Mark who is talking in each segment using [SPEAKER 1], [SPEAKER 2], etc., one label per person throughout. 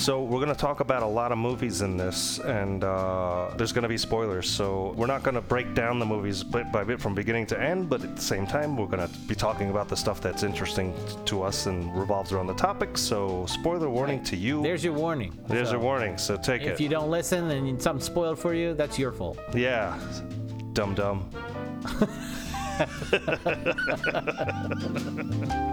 [SPEAKER 1] So we're gonna talk about a lot of movies in this, and uh, there's gonna be spoilers. So we're not gonna break down the movies bit by bit from beginning to end, but at the same time, we're gonna be talking about the stuff that's interesting to us and revolves around the topic. So spoiler warning to you.
[SPEAKER 2] There's your warning.
[SPEAKER 1] There's
[SPEAKER 2] So,
[SPEAKER 1] a warning. So take
[SPEAKER 2] If
[SPEAKER 1] it.
[SPEAKER 2] If you don't listen and something spoiled for you, that's your fault.
[SPEAKER 1] yeah, dum dum.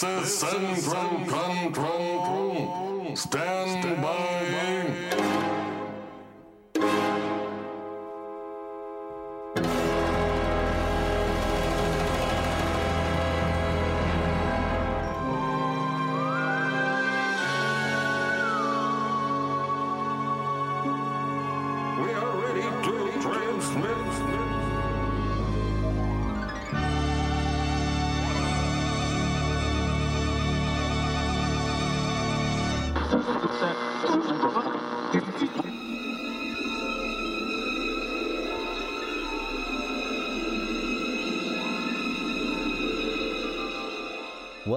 [SPEAKER 3] This is Central Control. Stand by.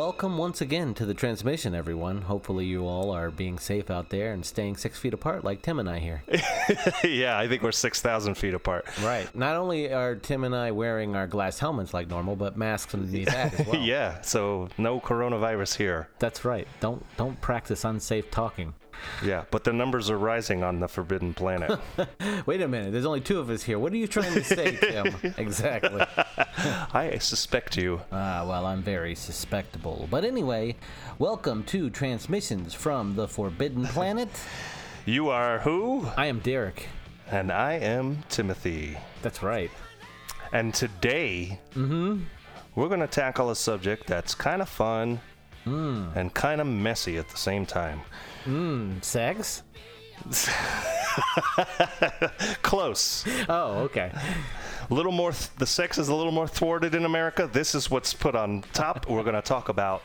[SPEAKER 2] Welcome once again to the transmission, everyone. Hopefully, you all are being safe out there and staying six feet apart, like Tim and I here.
[SPEAKER 1] yeah, I think we're six thousand feet apart.
[SPEAKER 2] right. Not only are Tim and I wearing our glass helmets like normal, but masks underneath that as well.
[SPEAKER 1] Yeah, so no coronavirus here.
[SPEAKER 2] That's right. Don't don't practice unsafe talking.
[SPEAKER 1] Yeah, but the numbers are rising on the Forbidden Planet.
[SPEAKER 2] Wait a minute. There's only two of us here. What are you trying to say, Tim? exactly.
[SPEAKER 1] I suspect you.
[SPEAKER 2] Ah, well, I'm very suspectable. But anyway, welcome to transmissions from the Forbidden Planet.
[SPEAKER 1] You are who?
[SPEAKER 2] I am Derek.
[SPEAKER 1] And I am Timothy.
[SPEAKER 2] That's right.
[SPEAKER 1] And today, we're going to tackle a subject that's kind of fun and kind of messy at the same time.
[SPEAKER 2] Mmm, sex?
[SPEAKER 1] Close.
[SPEAKER 2] Oh, okay.
[SPEAKER 1] A little more, th- the sex is a little more thwarted in America. This is what's put on top. We're going to talk about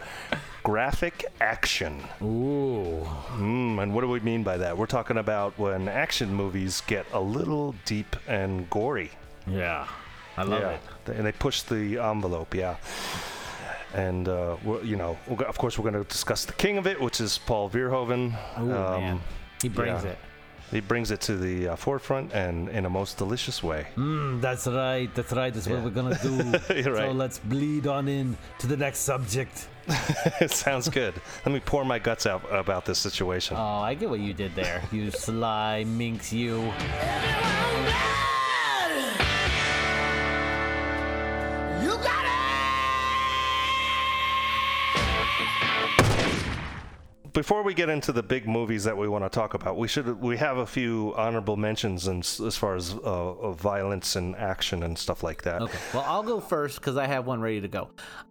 [SPEAKER 1] graphic action.
[SPEAKER 2] Ooh.
[SPEAKER 1] Mm, and what do we mean by that? We're talking about when action movies get a little deep and gory.
[SPEAKER 2] Yeah. I love
[SPEAKER 1] yeah,
[SPEAKER 2] it.
[SPEAKER 1] and they push the envelope. Yeah, and uh, we're, you know, we're, of course, we're going to discuss the king of it, which is Paul Verhoeven.
[SPEAKER 2] Ooh, man. He brings
[SPEAKER 1] yeah.
[SPEAKER 2] it.
[SPEAKER 1] He brings it to the uh, forefront and in a most delicious way.
[SPEAKER 2] Mm, that's right. That's right. That's
[SPEAKER 1] Yeah.
[SPEAKER 2] what we're gonna do.
[SPEAKER 1] You're
[SPEAKER 2] So
[SPEAKER 1] right.
[SPEAKER 2] let's bleed on in to the next subject.
[SPEAKER 1] it sounds good. Let me pour my guts out about this situation.
[SPEAKER 2] Oh, I get what you did there. You sly minx, you.
[SPEAKER 4] You
[SPEAKER 1] Before we get into the big movies that we want to talk about, we should we have a few honorable mentions and as far as uh, violence and action and stuff like that.
[SPEAKER 2] Okay. Well, I'll go first because I have one ready to go.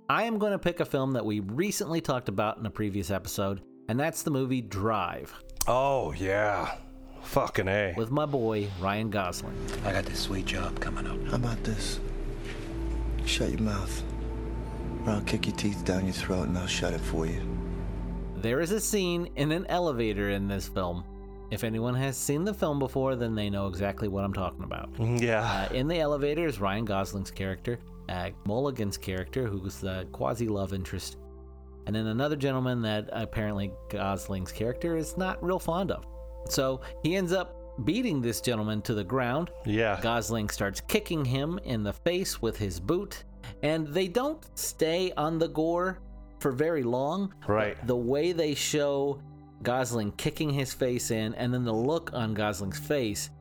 [SPEAKER 2] I am going to pick a film that we recently talked about in a previous episode, and that's the movie Drive
[SPEAKER 1] Oh yeah, fucking a.
[SPEAKER 2] with my boy Ryan Gosling.
[SPEAKER 5] I got this sweet job coming up.
[SPEAKER 6] How about this? Shut your mouth. Or I'll kick your teeth down your throat and I'll shut it for you.
[SPEAKER 2] There is a scene in an elevator in this film. If anyone has seen the film before, then they know exactly what I'm talking about.
[SPEAKER 1] Yeah.
[SPEAKER 2] Uh, in the elevator is Ryan Gosling's character, uh, Mulligan's character, who's the quasi love interest, and then another gentleman that apparently Gosling's character is not real fond of. So he ends up beating this gentleman to the ground.
[SPEAKER 1] Yeah.
[SPEAKER 2] Gosling starts kicking him in the face with his boot, and they don't stay on the gore for very long.
[SPEAKER 1] Right.
[SPEAKER 2] The way they show Gosling kicking his face in, and then the look on Gosling's face,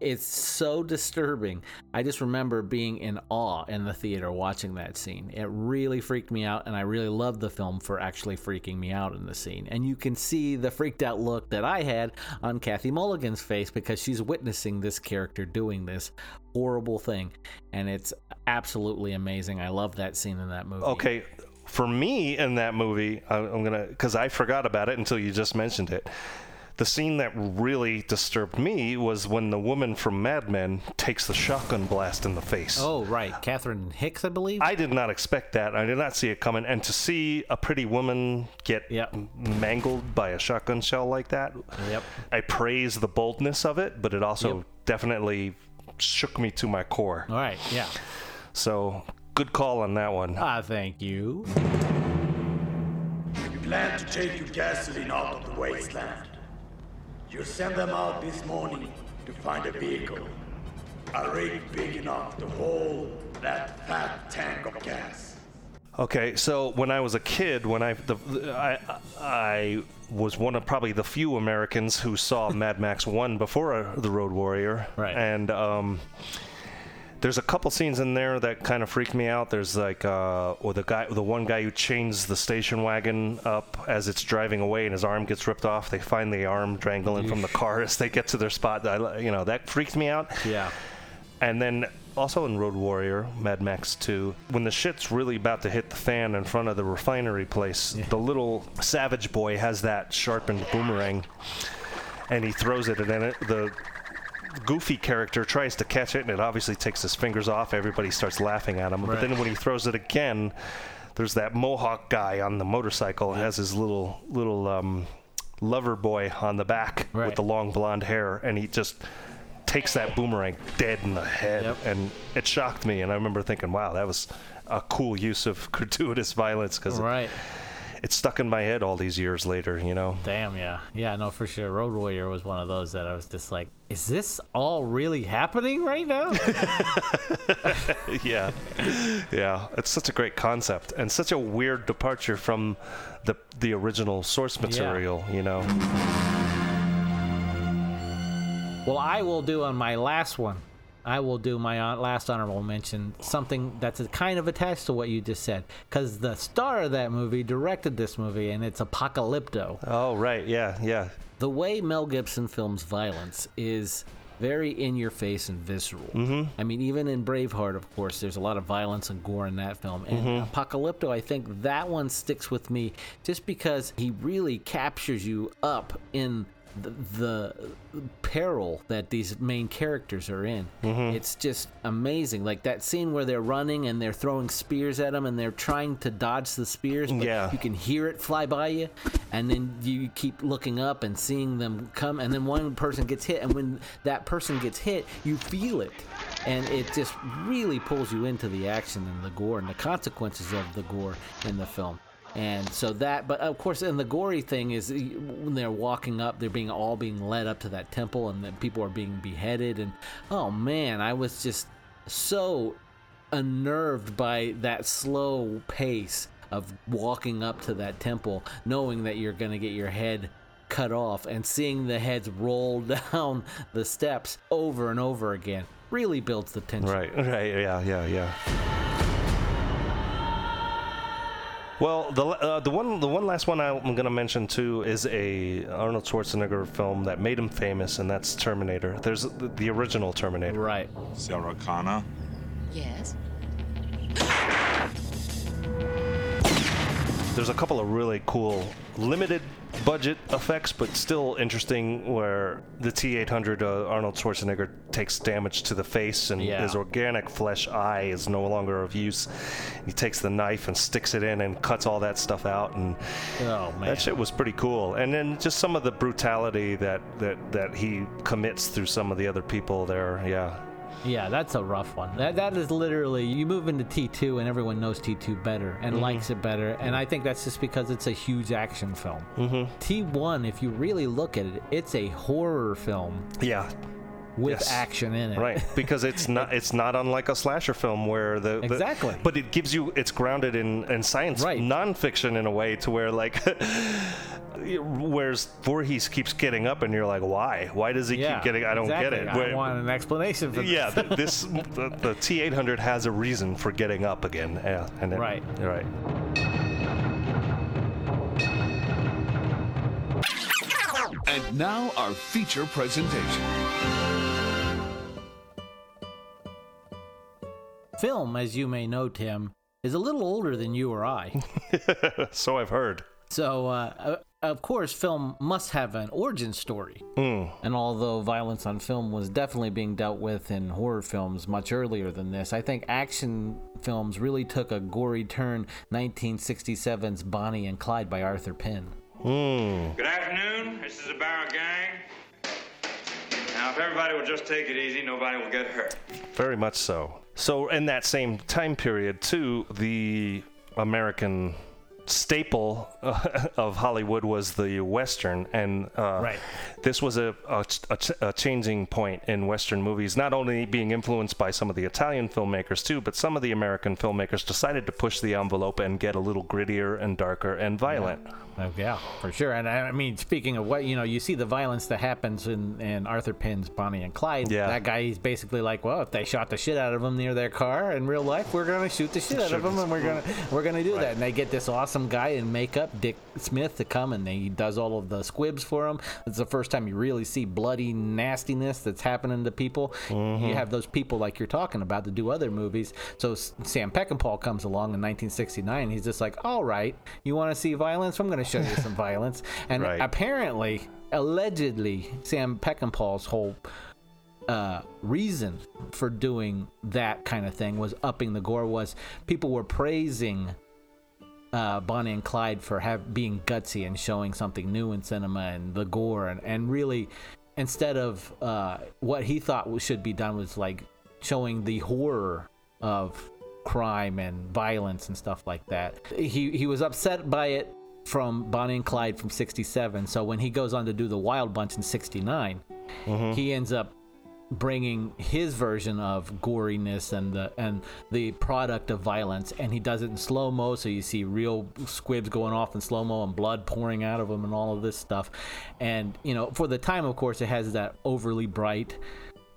[SPEAKER 2] it's so disturbing. I just remember being in awe in the theater watching that scene. It really freaked me out, and I really loved the film for actually freaking me out in the scene. And you can see the freaked out look that I had on Kathy Mulligan's face because she's witnessing this character doing this horrible thing. And it's absolutely amazing. I love that scene in that movie.
[SPEAKER 1] Okay, for me in that movie, I'm gonna because I forgot about it until you just mentioned it. The scene that really disturbed me was when the woman from Mad Men takes the shotgun blast in the face.
[SPEAKER 2] Oh, right. Catherine Hicks, I believe.
[SPEAKER 1] I did not expect that. I did not see it coming. And to see a pretty woman get
[SPEAKER 2] Yep.
[SPEAKER 1] mangled by a shotgun shell like that,
[SPEAKER 2] Yep.
[SPEAKER 1] I praise the boldness of it, but it also
[SPEAKER 2] Yep.
[SPEAKER 1] definitely shook me to my core.
[SPEAKER 2] All right. Yeah.
[SPEAKER 1] So good call on that one.
[SPEAKER 2] Ah, thank you.
[SPEAKER 7] You plan to take your gasoline out of the wasteland. You send them out this morning to find a vehicle. A rig big enough to hold that fat tank of gas.
[SPEAKER 1] Okay, so when I was a kid, when I the, the- I I was one of probably the few Americans who saw Mad Max One before uh, the Road Warrior,
[SPEAKER 2] Right.
[SPEAKER 1] And um, there's a couple scenes in there that kind of freaked me out. There's like, uh, or the guy, the one guy who chains the station wagon up as it's driving away, and his arm gets ripped off. They find the arm dangling from the car as they get to their spot. I, you know, that freaked me out.
[SPEAKER 2] Yeah.
[SPEAKER 1] And then also in Road Warrior, Mad Max 2, when the shit's really about to hit the fan in front of the refinery place, the little savage boy has that sharpened boomerang and he throws it and then it, the goofy character tries to catch it and it obviously takes his fingers off. Everybody starts laughing at him. But then when he throws it again, there's that mohawk guy on the motorcycle and has his little little um, lover boy on the back
[SPEAKER 2] Right.
[SPEAKER 1] with the long blonde hair and he just takes that boomerang dead in the head
[SPEAKER 2] Yep.
[SPEAKER 1] and it shocked me and i remember thinking wow that was a cool use of gratuitous violence because
[SPEAKER 2] Right.
[SPEAKER 1] it, stuck in my head all these years later you know
[SPEAKER 2] Damn, yeah. Yeah, no, for sure. Road Warrior was one of those that I was just like, is this all really happening right now?
[SPEAKER 1] yeah yeah it's such a great concept and such a weird departure from the the original source material you know
[SPEAKER 2] well, I will do on my last one. I will do my last honorable mention, something that's kind of attached to what you just said. Because the star of that movie directed this movie, and it's Apocalypto.
[SPEAKER 1] oh right yeah yeah
[SPEAKER 2] the way Mel Gibson films violence is very in your face and visceral. Mm-hmm. I mean, even in Braveheart, of course, there's a lot of violence and gore in that film. And Apocalypto, I think that one sticks with me just because he really captures you up in the, the peril that these main characters are in. Mm-hmm. It's just amazing. Like that scene where they're running and they're throwing spears at them and they're trying to dodge the spears, but
[SPEAKER 1] Yeah.
[SPEAKER 2] you can hear it fly by you, and then you keep looking up and seeing them come, and then one person gets hit, and when that person gets hit, you feel it, and it just really pulls you into the action and the gore and the consequences of the gore in the film. And so that, but of course, and the gory thing is when they're walking up, they're being all being led up to that temple, and then people are being beheaded. And oh man, I was just so unnerved by that slow pace of walking up to that temple, knowing that you're going to get your head cut off and seeing the heads roll down the steps over and over again really builds the tension.
[SPEAKER 1] Right, right, yeah, yeah, yeah. Well, the uh, the one the one last one I'm going to mention too is a Arnold Schwarzenegger film that made him famous, and that's Terminator. There's the, the original Terminator.
[SPEAKER 2] Right.
[SPEAKER 8] Sarah Connor.
[SPEAKER 9] Yes.
[SPEAKER 1] There's a couple of really cool limited budget effects, but still interesting. Where the T800 uh, Arnold Schwarzenegger takes damage to the face, and
[SPEAKER 2] Yeah.
[SPEAKER 1] his organic flesh eye is no longer of use. He takes the knife and sticks it in and cuts all that stuff out, and
[SPEAKER 2] Oh man.
[SPEAKER 1] that shit was pretty cool. And then just some of the brutality that that that he commits through some of the other people there. Yeah,
[SPEAKER 2] Yeah, that's a rough one. That that is literally you move into T2 and everyone knows T2 better and likes it better, and I think that's just because it's a huge action film. Mm-hmm. T1, if you really look at it, it's a horror film
[SPEAKER 1] yeah.
[SPEAKER 2] With
[SPEAKER 1] Yes.
[SPEAKER 2] action in it.
[SPEAKER 1] Right, because it's not it's not unlike a slasher film where the, the-
[SPEAKER 2] Exactly.
[SPEAKER 1] but it gives you it's grounded in in science
[SPEAKER 2] Right.
[SPEAKER 1] nonfiction in a way to where like. Whereas Voorhees keeps getting up, and you're like, "Why? Why does he
[SPEAKER 2] Yeah,
[SPEAKER 1] keep getting? I don't
[SPEAKER 2] exactly.
[SPEAKER 1] get it."
[SPEAKER 2] I
[SPEAKER 1] Where-
[SPEAKER 2] want an explanation for
[SPEAKER 1] yeah,
[SPEAKER 2] this.
[SPEAKER 1] th- this the, the T800 has a reason for getting up again. Yeah, and it,
[SPEAKER 2] Right.
[SPEAKER 1] right.
[SPEAKER 10] And now our feature presentation.
[SPEAKER 2] Film, as you may know, Tim, is a little older than you or I.
[SPEAKER 1] so I've heard.
[SPEAKER 2] So, uh, uh, of course, film must have an origin story. And although violence on film was definitely being dealt with in horror films much earlier than this, I think action films really took a gory turn 1967's Bonnie and Clyde by Arthur Penn.
[SPEAKER 11] Good afternoon. This is the Barrow Gang. Now, if everybody will just take it easy, nobody will get hurt.
[SPEAKER 1] Very much so. So, in that same time period, too, the American staple uh, of Hollywood was the western, and uh,
[SPEAKER 2] Right.
[SPEAKER 1] this was a, a, a changing point in western movies. Not only being influenced by some of the Italian filmmakers too, but some of the American filmmakers decided to push the envelope and get a little grittier and darker and violent.
[SPEAKER 2] Oh, yeah, for sure. And I I mean, speaking of what, you know, you see the violence that happens in, in Arthur Penn's Bonnie and Clyde.
[SPEAKER 1] Yeah.
[SPEAKER 2] That guy, he's basically like, well, if they shot the shit out of him near their car in real life, we're going to shoot the shit out of them and we're going to we're gonna do that. And they get this awesome guy in makeup, Dick Smith, to come and he does all of the squibs for him. It's the first time you really see bloody nastiness that's happening to people. You have those people like you're talking about to do other movies. So Sam Peckinpah comes along in 1969. He's just like, all right, you want to see violence? I'm going to show you some violence. And
[SPEAKER 1] Right.
[SPEAKER 2] apparently, allegedly, Sam Peckinpah's whole uh, reason for doing that kind of thing was upping the gore was people were praising uh, Bonnie and Clyde for have being gutsy and showing something new in cinema and the gore and, and really instead of uh, what he thought should be done was like showing the horror of crime and violence and stuff like that. He he was upset by it from Bonnie and Clyde from 67. So when he goes on to do the Wild Bunch in 69, he ends up bringing his version of goriness and the and the product of violence and he does it in slow mo so you see real squibs going off in slow mo and blood pouring out of them and all of this stuff. And you know for the time of course it has that overly bright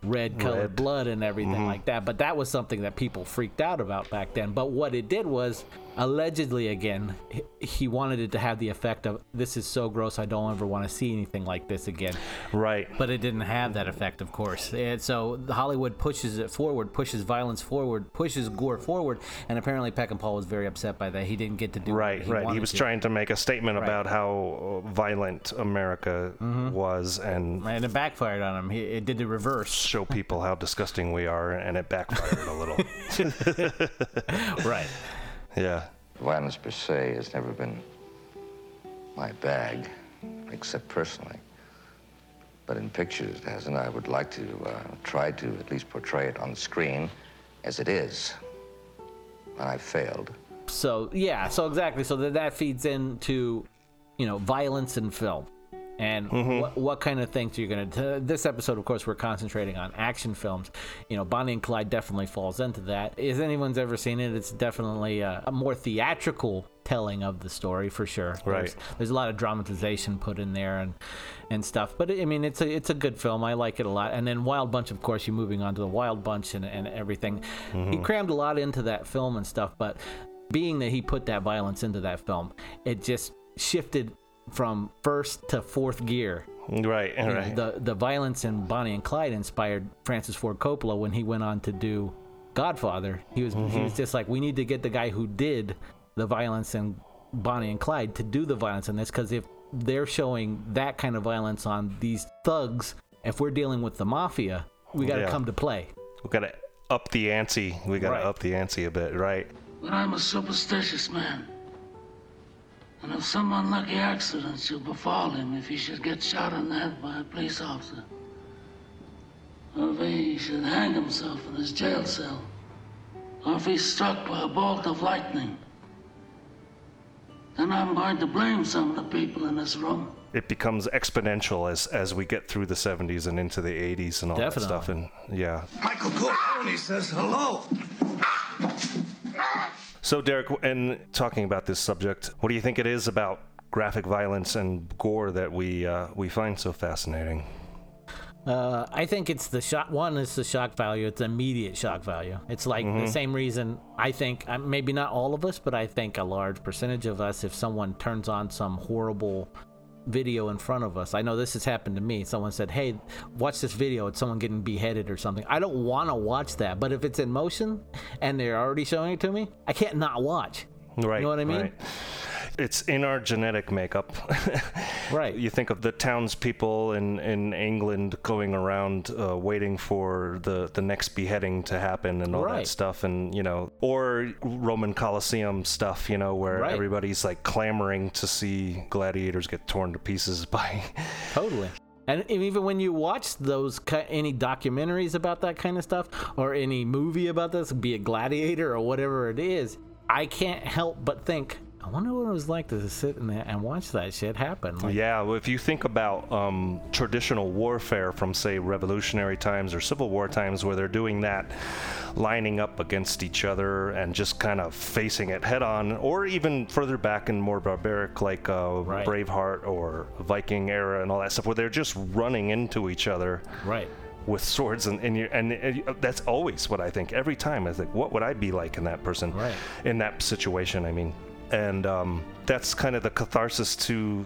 [SPEAKER 2] red colored
[SPEAKER 1] Red.
[SPEAKER 2] blood and everything mm-hmm. like that but that was something that people freaked out about back then. But what it did was allegedly again he- wanted it to have the effect of this is so gross i don't ever want to see anything like this again
[SPEAKER 1] Right.
[SPEAKER 2] but it didn't have that effect, of course. And so Hollywood pushes it forward, pushes violence forward, pushes gore forward, and apparently Peckinpah was very upset by that. He didn't get to do
[SPEAKER 1] Right,
[SPEAKER 2] he
[SPEAKER 1] right. He was
[SPEAKER 2] to.
[SPEAKER 1] trying to make a statement
[SPEAKER 2] Right. Mm-hmm.
[SPEAKER 1] about how uh, violent America was and
[SPEAKER 2] and it backfired on him. He, it did the reverse.
[SPEAKER 1] show people how disgusting we are, and it backfired a little.
[SPEAKER 2] right.
[SPEAKER 1] Yeah.
[SPEAKER 8] Violence per se has never been my bag, except personally. But in pictures it has, and I would like to uh, try to at least portray it on the screen as it is. And I failed.
[SPEAKER 2] So yeah, so exactly. So that that feeds into, you know, violence in film, and mm-hmm. what, what kind of things are you're gonna. T- uh, this episode, of course, we're concentrating on action films. You know, Bonnie and Clyde definitely falls into that. If anyone's ever seen it, it's definitely a, a more theatrical telling of the story for sure.
[SPEAKER 1] Right.
[SPEAKER 2] There's, there's a lot of dramatization put in there and and stuff. But I mean, it's a it's a good film. I like it a lot. And then Wild Bunch, of course, you're moving on to the Wild Bunch and, and everything. He mm-hmm. crammed a lot into that film and stuff. But being that he put that violence into that film, it just shifted from first to fourth gear.
[SPEAKER 1] Right,
[SPEAKER 2] You know,
[SPEAKER 1] right.
[SPEAKER 2] The the violence in Bonnie and Clyde inspired Francis Ford Coppola when he went on to do Godfather. He was he was mm-hmm. just like, we need to get the guy who did the violence in Bonnie and Clyde to do the violence in this because if they're showing that kind of violence on these thugs, if we're dealing with the mafia, we got to
[SPEAKER 1] Yeah.
[SPEAKER 2] come to play.
[SPEAKER 1] we gotta up the ante. We gotta
[SPEAKER 2] Right.
[SPEAKER 1] up the ante a bit, right?
[SPEAKER 9] But I'm a superstitious man. And if some unlucky accident should befall him, if he should get shot in the head by a police officer, or if he should hang himself in his jail cell, or if he's struck by a bolt of lightning, then I'm going to blame some of the people in this room.
[SPEAKER 1] It becomes exponential as as we get through the 70s and into the 80s and all that stuff. And yeah.
[SPEAKER 7] Michael Corleone says hello.
[SPEAKER 1] So Derek, in talking about this subject, what do you think it is about graphic violence and gore that we uh, we find so fascinating?
[SPEAKER 2] Uh, I think it's the shock. One is the shock value. It's immediate shock value. It's like the same reason I think uh, maybe not all of us, but I think a large percentage of us, if someone turns on some horrible video in front of us, I know this has happened to me. Someone said, "Hey, watch this video. It's someone getting beheaded or something." I don't want to watch that, but if it's in motion and they're already showing it to me, I can't not watch.
[SPEAKER 1] Right.
[SPEAKER 2] You know what I mean?
[SPEAKER 1] right. It's in our genetic makeup.
[SPEAKER 2] Right.
[SPEAKER 1] You think of the townspeople in, in England going around uh, waiting for the, the next beheading to happen and all that stuff, and you know, or Roman Colosseum stuff, you know, where
[SPEAKER 2] Right.
[SPEAKER 1] everybody's like clamoring to see gladiators get torn to pieces by.
[SPEAKER 2] Totally. And even when you watch those any documentaries about that kind of stuff or any movie about this, be it Gladiator or whatever it is, I can't help but think, wonder what it was like to sit in there and watch that shit happen. Like,
[SPEAKER 1] Yeah, well, if you think about um, traditional warfare from, say, Revolutionary times or Civil War times, where they're doing that, lining up against each other and just kind of facing it head on, or even further back and more barbaric, like uh,
[SPEAKER 2] Right.
[SPEAKER 1] Braveheart or Viking era and all that stuff, where they're just running into each other.
[SPEAKER 2] Right.
[SPEAKER 1] With swords and and, you and and that's always what I think every time I think what would I be like in that person
[SPEAKER 2] Right.
[SPEAKER 1] in that situation I mean and um, that's kind of the catharsis to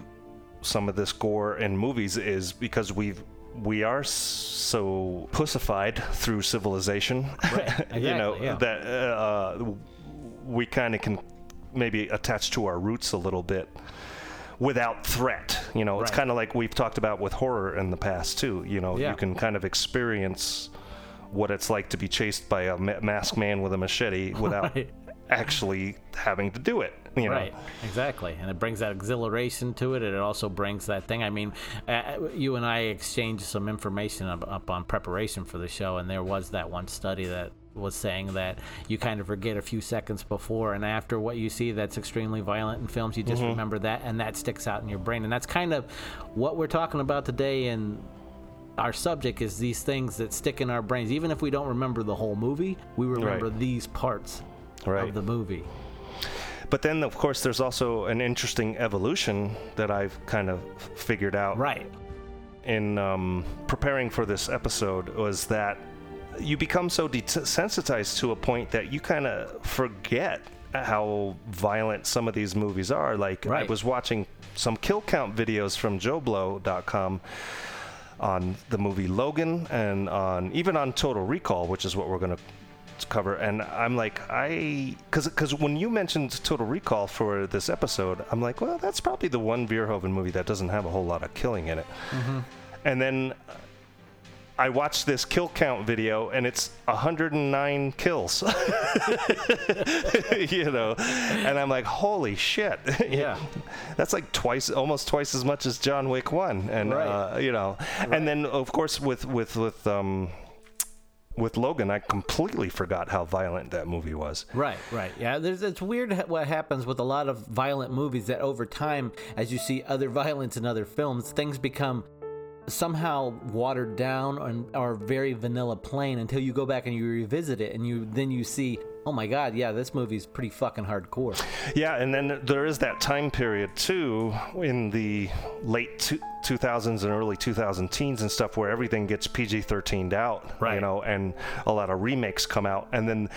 [SPEAKER 1] some of this gore in movies is because we've we are so pussified through civilization you know
[SPEAKER 2] yeah.
[SPEAKER 1] that uh, we kind of can maybe attach to our roots a little bit without threat you know it's
[SPEAKER 2] Right.
[SPEAKER 1] kind of like we've talked about with horror in the past too you know
[SPEAKER 2] Yeah.
[SPEAKER 1] you can kind of experience what it's like to be chased by a ma- masked man with a machete without
[SPEAKER 2] Right.
[SPEAKER 1] actually having to do it you know
[SPEAKER 2] Right, exactly, and it brings that exhilaration to it, and it also brings that thing. I mean, uh, you and I exchanged some information up, up on preparation for the show, and there was that one study that was saying that you kind of forget a few seconds before and after what you see that's extremely violent in films. You just
[SPEAKER 1] Mhm.
[SPEAKER 2] remember that, and that sticks out in your brain, and that's kind of what we're talking about today. And our subject is these things that stick in our brains, even if we don't remember the whole movie. We remember
[SPEAKER 1] Right.
[SPEAKER 2] these parts
[SPEAKER 1] Right.
[SPEAKER 2] of the movie.
[SPEAKER 1] But then, of course, there's also an interesting evolution that I've kind of figured out.
[SPEAKER 2] Right.
[SPEAKER 1] In um, preparing for this episode, was that you become so desensitized to a point that you kind of forget how violent some of these movies are. Like I was watching some kill count videos from JoBlo.com on the movie Logan and on even on Total Recall, which is what we're going to cover. And I'm like, I because because when you mentioned Total Recall for this episode, I'm like, well, that's probably the one Verhoeven movie that doesn't have a whole lot of killing in it. And then I watched this kill count video, and it's 109 kills. you know, and I'm like, holy shit!
[SPEAKER 2] Yeah.
[SPEAKER 1] that's like twice, almost twice as much as John Wick one, and
[SPEAKER 2] Right.
[SPEAKER 1] uh, you know, and then of course with with with um with Logan, I completely forgot how violent that movie was.
[SPEAKER 2] Right, right. Yeah, there's it's weird what happens with a lot of violent movies that over time as you see other violence in other films, things become somehow watered down and are very vanilla plain until you go back and you revisit it and you then you see, "Oh my god, yeah, this movie's pretty fucking hardcore."
[SPEAKER 1] Yeah, and then there is that time period too in the late two, 2000s and early 2000 teens and stuff where everything gets PG-13'd out, you know, and a lot of remakes come out, and then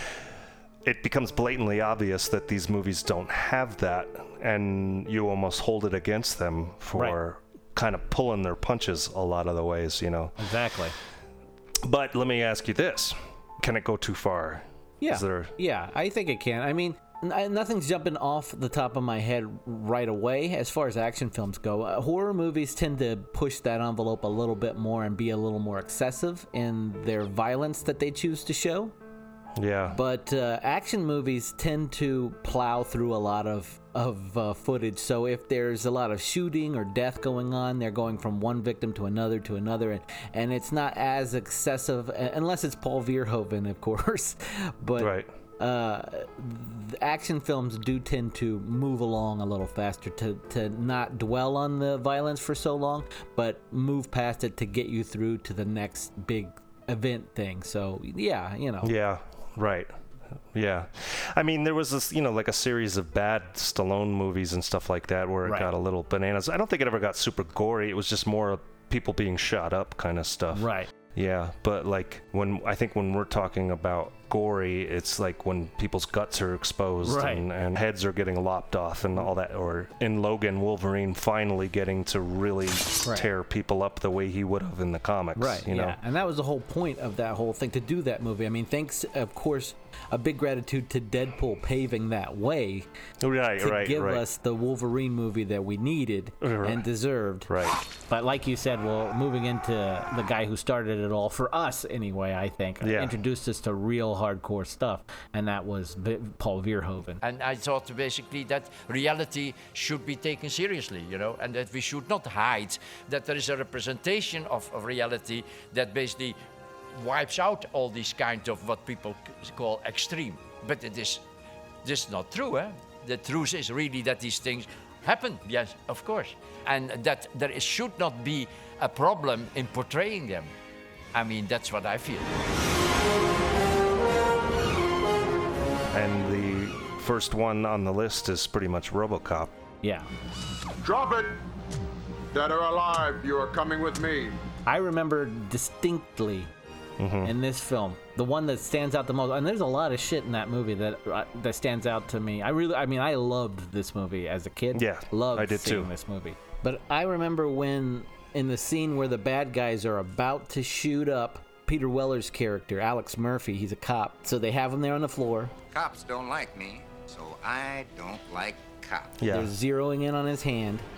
[SPEAKER 1] it becomes blatantly obvious that these movies don't have that, and you almost hold it against them for kind of pulling their punches a lot of the ways, you know.
[SPEAKER 2] Exactly.
[SPEAKER 1] But let me ask you this: Can it go too far?
[SPEAKER 2] Yeah.
[SPEAKER 1] There
[SPEAKER 2] Yeah, I think it can. I mean, n- nothing's jumping off the top of my head right away as far as action films go. Uh, horror movies tend to push that envelope a little bit more and be a little more excessive in their violence that they choose to show.
[SPEAKER 1] Yeah.
[SPEAKER 2] But uh, action movies tend to plow through a lot of of uh, footage. So if there's a lot of shooting or death going on, they're going from one victim to another to another, and, and it's not as excessive uh, unless it's Paul Verhoeven, of course. But
[SPEAKER 1] Right.
[SPEAKER 2] uh, action films do tend to move along a little faster to, to not dwell on the violence for so long, but move past it to get you through to the next big event thing. So yeah, you know.
[SPEAKER 1] Yeah, right. Yeah. I mean, there was this, you know, like a series of bad Stallone movies and stuff like that where it
[SPEAKER 2] Right.
[SPEAKER 1] got a little bananas. I don't think it ever got super gory. It was just more people being shot up kind of stuff.
[SPEAKER 2] Right.
[SPEAKER 1] Yeah, but like when I think when we're talking about gory, it's like when people's guts are exposed
[SPEAKER 2] Right.
[SPEAKER 1] and, and heads are getting lopped off and all that. Or in Logan, Wolverine finally getting to really
[SPEAKER 2] Right.
[SPEAKER 1] tear people up the way he would have in the comics.
[SPEAKER 2] Right.
[SPEAKER 1] You
[SPEAKER 2] yeah.
[SPEAKER 1] know.
[SPEAKER 2] And that was the whole point of that whole thing to do that movie. I mean, thanks, of course, a big gratitude to Deadpool paving that way oh,
[SPEAKER 1] Right.
[SPEAKER 2] to
[SPEAKER 1] right.
[SPEAKER 2] give
[SPEAKER 1] right.
[SPEAKER 2] us the Wolverine movie that we needed and deserved.
[SPEAKER 1] Right.
[SPEAKER 2] But like you said, well, moving into the guy who started it all for us anyway, I think,
[SPEAKER 1] Yeah.
[SPEAKER 2] introduced us to real hardcore stuff, and that was Paul Verhoeven.
[SPEAKER 12] And I thought basically that reality should be taken seriously, you know, and that we should not hide that there is a representation of, of reality that basically wipes out all these kind of what people call extreme. But it is this is not true, eh? The truth is really that these things happen, yes, of course. And that there is, should not be a problem in portraying them. I mean, that's what I feel.
[SPEAKER 1] First one on the list is pretty much RoboCop.
[SPEAKER 2] Yeah.
[SPEAKER 3] Drop it! Dead or alive, you are coming with me.
[SPEAKER 2] I remember distinctly in this film the one that stands out the most. And there's a lot of shit in that movie that uh, that stands out to me. I really, I mean, I loved this movie as a kid.
[SPEAKER 1] Yeah,
[SPEAKER 2] loved
[SPEAKER 1] I did
[SPEAKER 2] seeing
[SPEAKER 1] too.
[SPEAKER 2] this movie. But I remember when in the scene where the bad guys are about to shoot up Peter Weller's character, Alex Murphy. He's a cop, so they have him there on the floor.
[SPEAKER 13] Cops don't like me, so I don't like cops. Yeah.
[SPEAKER 2] They're zeroing in on his hand.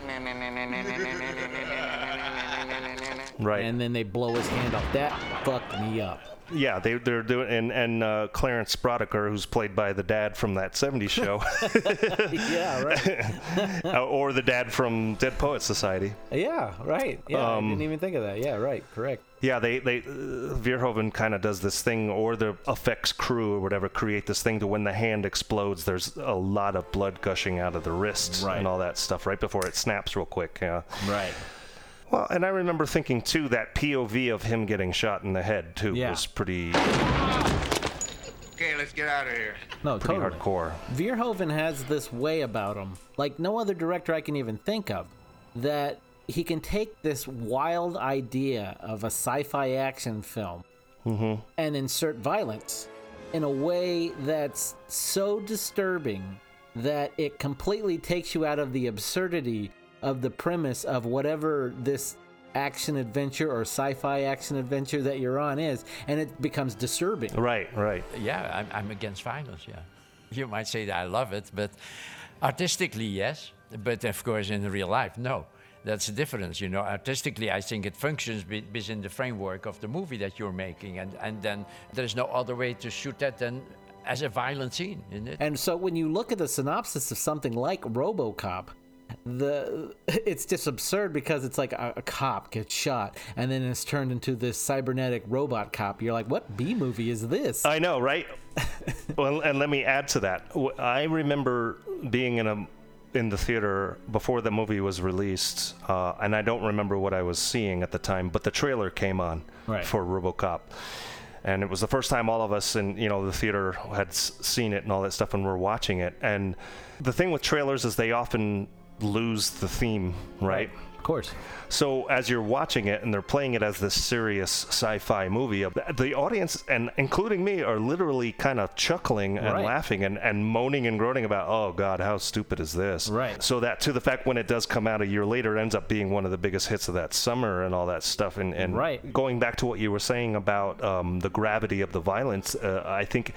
[SPEAKER 1] Right.
[SPEAKER 2] And then they blow his hand off. That fucked me up.
[SPEAKER 1] Yeah, they, they're doing, and and uh, Clarence Boddicker, who's played by the dad from that '70s show,
[SPEAKER 2] yeah, right.
[SPEAKER 1] Uh, or the dad from Dead Poets Society.
[SPEAKER 2] Yeah, right. Yeah, I
[SPEAKER 1] Um,
[SPEAKER 2] didn't even think of that. Yeah, right. Correct.
[SPEAKER 1] Yeah, they they uh, Verhoeven kind of does this thing, or the effects crew or whatever create this thing to when the hand explodes, there's a lot of blood gushing out of the wrist and all that stuff right before it snaps real quick. Yeah.
[SPEAKER 2] Right.
[SPEAKER 1] Well, and I remember thinking too that POV of him getting shot in the head too
[SPEAKER 2] Yeah.
[SPEAKER 1] was pretty
[SPEAKER 13] Okay, let's get out of here.
[SPEAKER 2] No,
[SPEAKER 1] pretty
[SPEAKER 2] totally.
[SPEAKER 1] hardcore.
[SPEAKER 2] Verhoeven has this way about him, like no other director I can even think of, that he can take this wild idea of a sci-fi action film
[SPEAKER 1] Mm-hmm.
[SPEAKER 2] and insert violence in a way that's so disturbing that it completely takes you out of the absurdity of the premise of whatever this action adventure or sci-fi action adventure that you're on is and it becomes disturbing
[SPEAKER 1] Right, right.
[SPEAKER 12] Yeah, I'm, I'm against violence, yeah. You might say that I love it, but artistically, yes. But of course, in real life, no. That's the difference, you know. Artistically, I think it functions within the framework of the movie that you're making, and, and then there's no other way to shoot that than as a violent scene, isn't it?
[SPEAKER 2] And so when you look at the synopsis of something like RoboCop, the it's just absurd because it's like a, a cop gets shot and then it's turned into this cybernetic robot cop. You're like, what B movie is this?
[SPEAKER 1] I know, right? well, and let me add to that. I remember being in a in the theater before the movie was released, uh, and I don't remember what I was seeing at the time, but the trailer came on
[SPEAKER 2] Right.
[SPEAKER 1] for RoboCop. And it was the first time all of us in you know the theater had s- seen it and all that stuff, and we're watching it. And the thing with trailers is they often lose the theme, right?
[SPEAKER 2] Of course.
[SPEAKER 1] So as you're watching it and they're playing it as this serious sci-fi movie, uh, the audience and including me are literally kind of chuckling and
[SPEAKER 2] Right.
[SPEAKER 1] laughing and, and moaning and groaning about, oh God, how stupid is this?
[SPEAKER 2] Right.
[SPEAKER 1] So that to the fact when it does come out a year later, it ends up being one of the biggest hits of that summer and all that stuff. And, and
[SPEAKER 2] Right.
[SPEAKER 1] going back to what you were saying about um, the gravity of the violence, uh, I think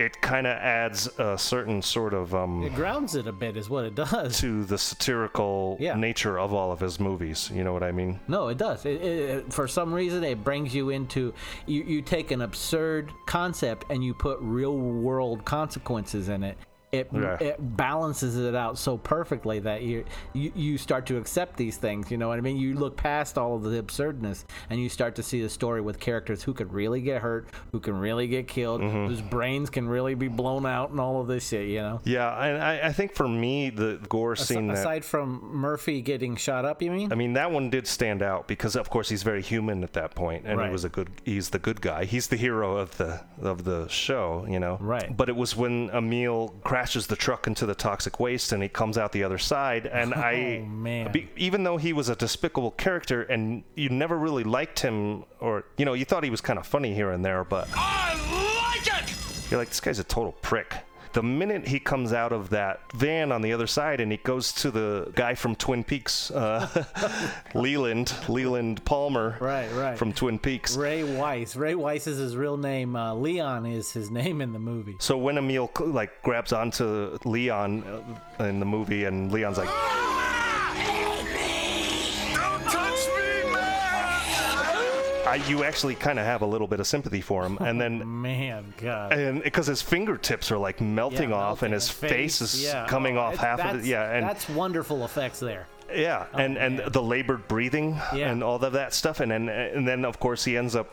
[SPEAKER 1] it kind of adds a certain sort of um,
[SPEAKER 2] It grounds it a bit, is what it does.
[SPEAKER 1] to the satirical
[SPEAKER 2] Yeah.
[SPEAKER 1] nature of all of his movies. You know what I mean?
[SPEAKER 2] No, it does. It, it, for some reason, it brings you into you. You take an absurd concept and you put real world consequences in it. It,
[SPEAKER 1] Yeah.
[SPEAKER 2] it balances it out so perfectly that you, you you start to accept these things. You know what I mean? You look past all of the absurdness and you start to see the story with characters who could really get hurt, who can really get killed,
[SPEAKER 1] Mm-hmm.
[SPEAKER 2] whose brains can really be blown out, and all of this shit. You know.
[SPEAKER 1] Yeah, and I, I think for me, the gore
[SPEAKER 2] Asi-
[SPEAKER 1] scene that
[SPEAKER 2] aside from Murphy getting shot up, you mean?
[SPEAKER 1] I mean, that one did stand out because, of course, he's very human at that point, and
[SPEAKER 2] Right.
[SPEAKER 1] he was a good. He's the good guy. He's the hero of the of the show, you know.
[SPEAKER 2] Right.
[SPEAKER 1] But it was when Emil crashes the truck into the toxic waste, and he comes out the other side, and I,
[SPEAKER 2] Oh, man.
[SPEAKER 1] be- even though he was a despicable character, and you never really liked him, or you know, you thought he was kind of funny here and there, but
[SPEAKER 3] I like it!
[SPEAKER 1] you're like, this guy's a total prick. The minute he comes out of that van on the other side and he goes to the guy from Twin Peaks, uh, Leland, Leland Palmer,
[SPEAKER 2] Right, right.
[SPEAKER 1] from Twin Peaks.
[SPEAKER 2] Ray Wise. Ray Wise is his real name. Uh, Leon is his name in the movie.
[SPEAKER 1] So when Emil like grabs onto Leon uh, in the movie, and Leon's like, I, you actually kind of have a little bit of sympathy for him, and then.
[SPEAKER 2] Man, God.
[SPEAKER 1] And because his fingertips are like melting
[SPEAKER 2] Yeah,
[SPEAKER 1] off, and
[SPEAKER 2] melting,
[SPEAKER 1] his face, is
[SPEAKER 2] yeah.
[SPEAKER 1] coming
[SPEAKER 2] Oh,
[SPEAKER 1] off half of it. Yeah, and
[SPEAKER 2] that's wonderful effects there.
[SPEAKER 1] Yeah, oh, and and the labored breathing
[SPEAKER 2] Yeah.
[SPEAKER 1] and all of that stuff, and then and then of course he ends up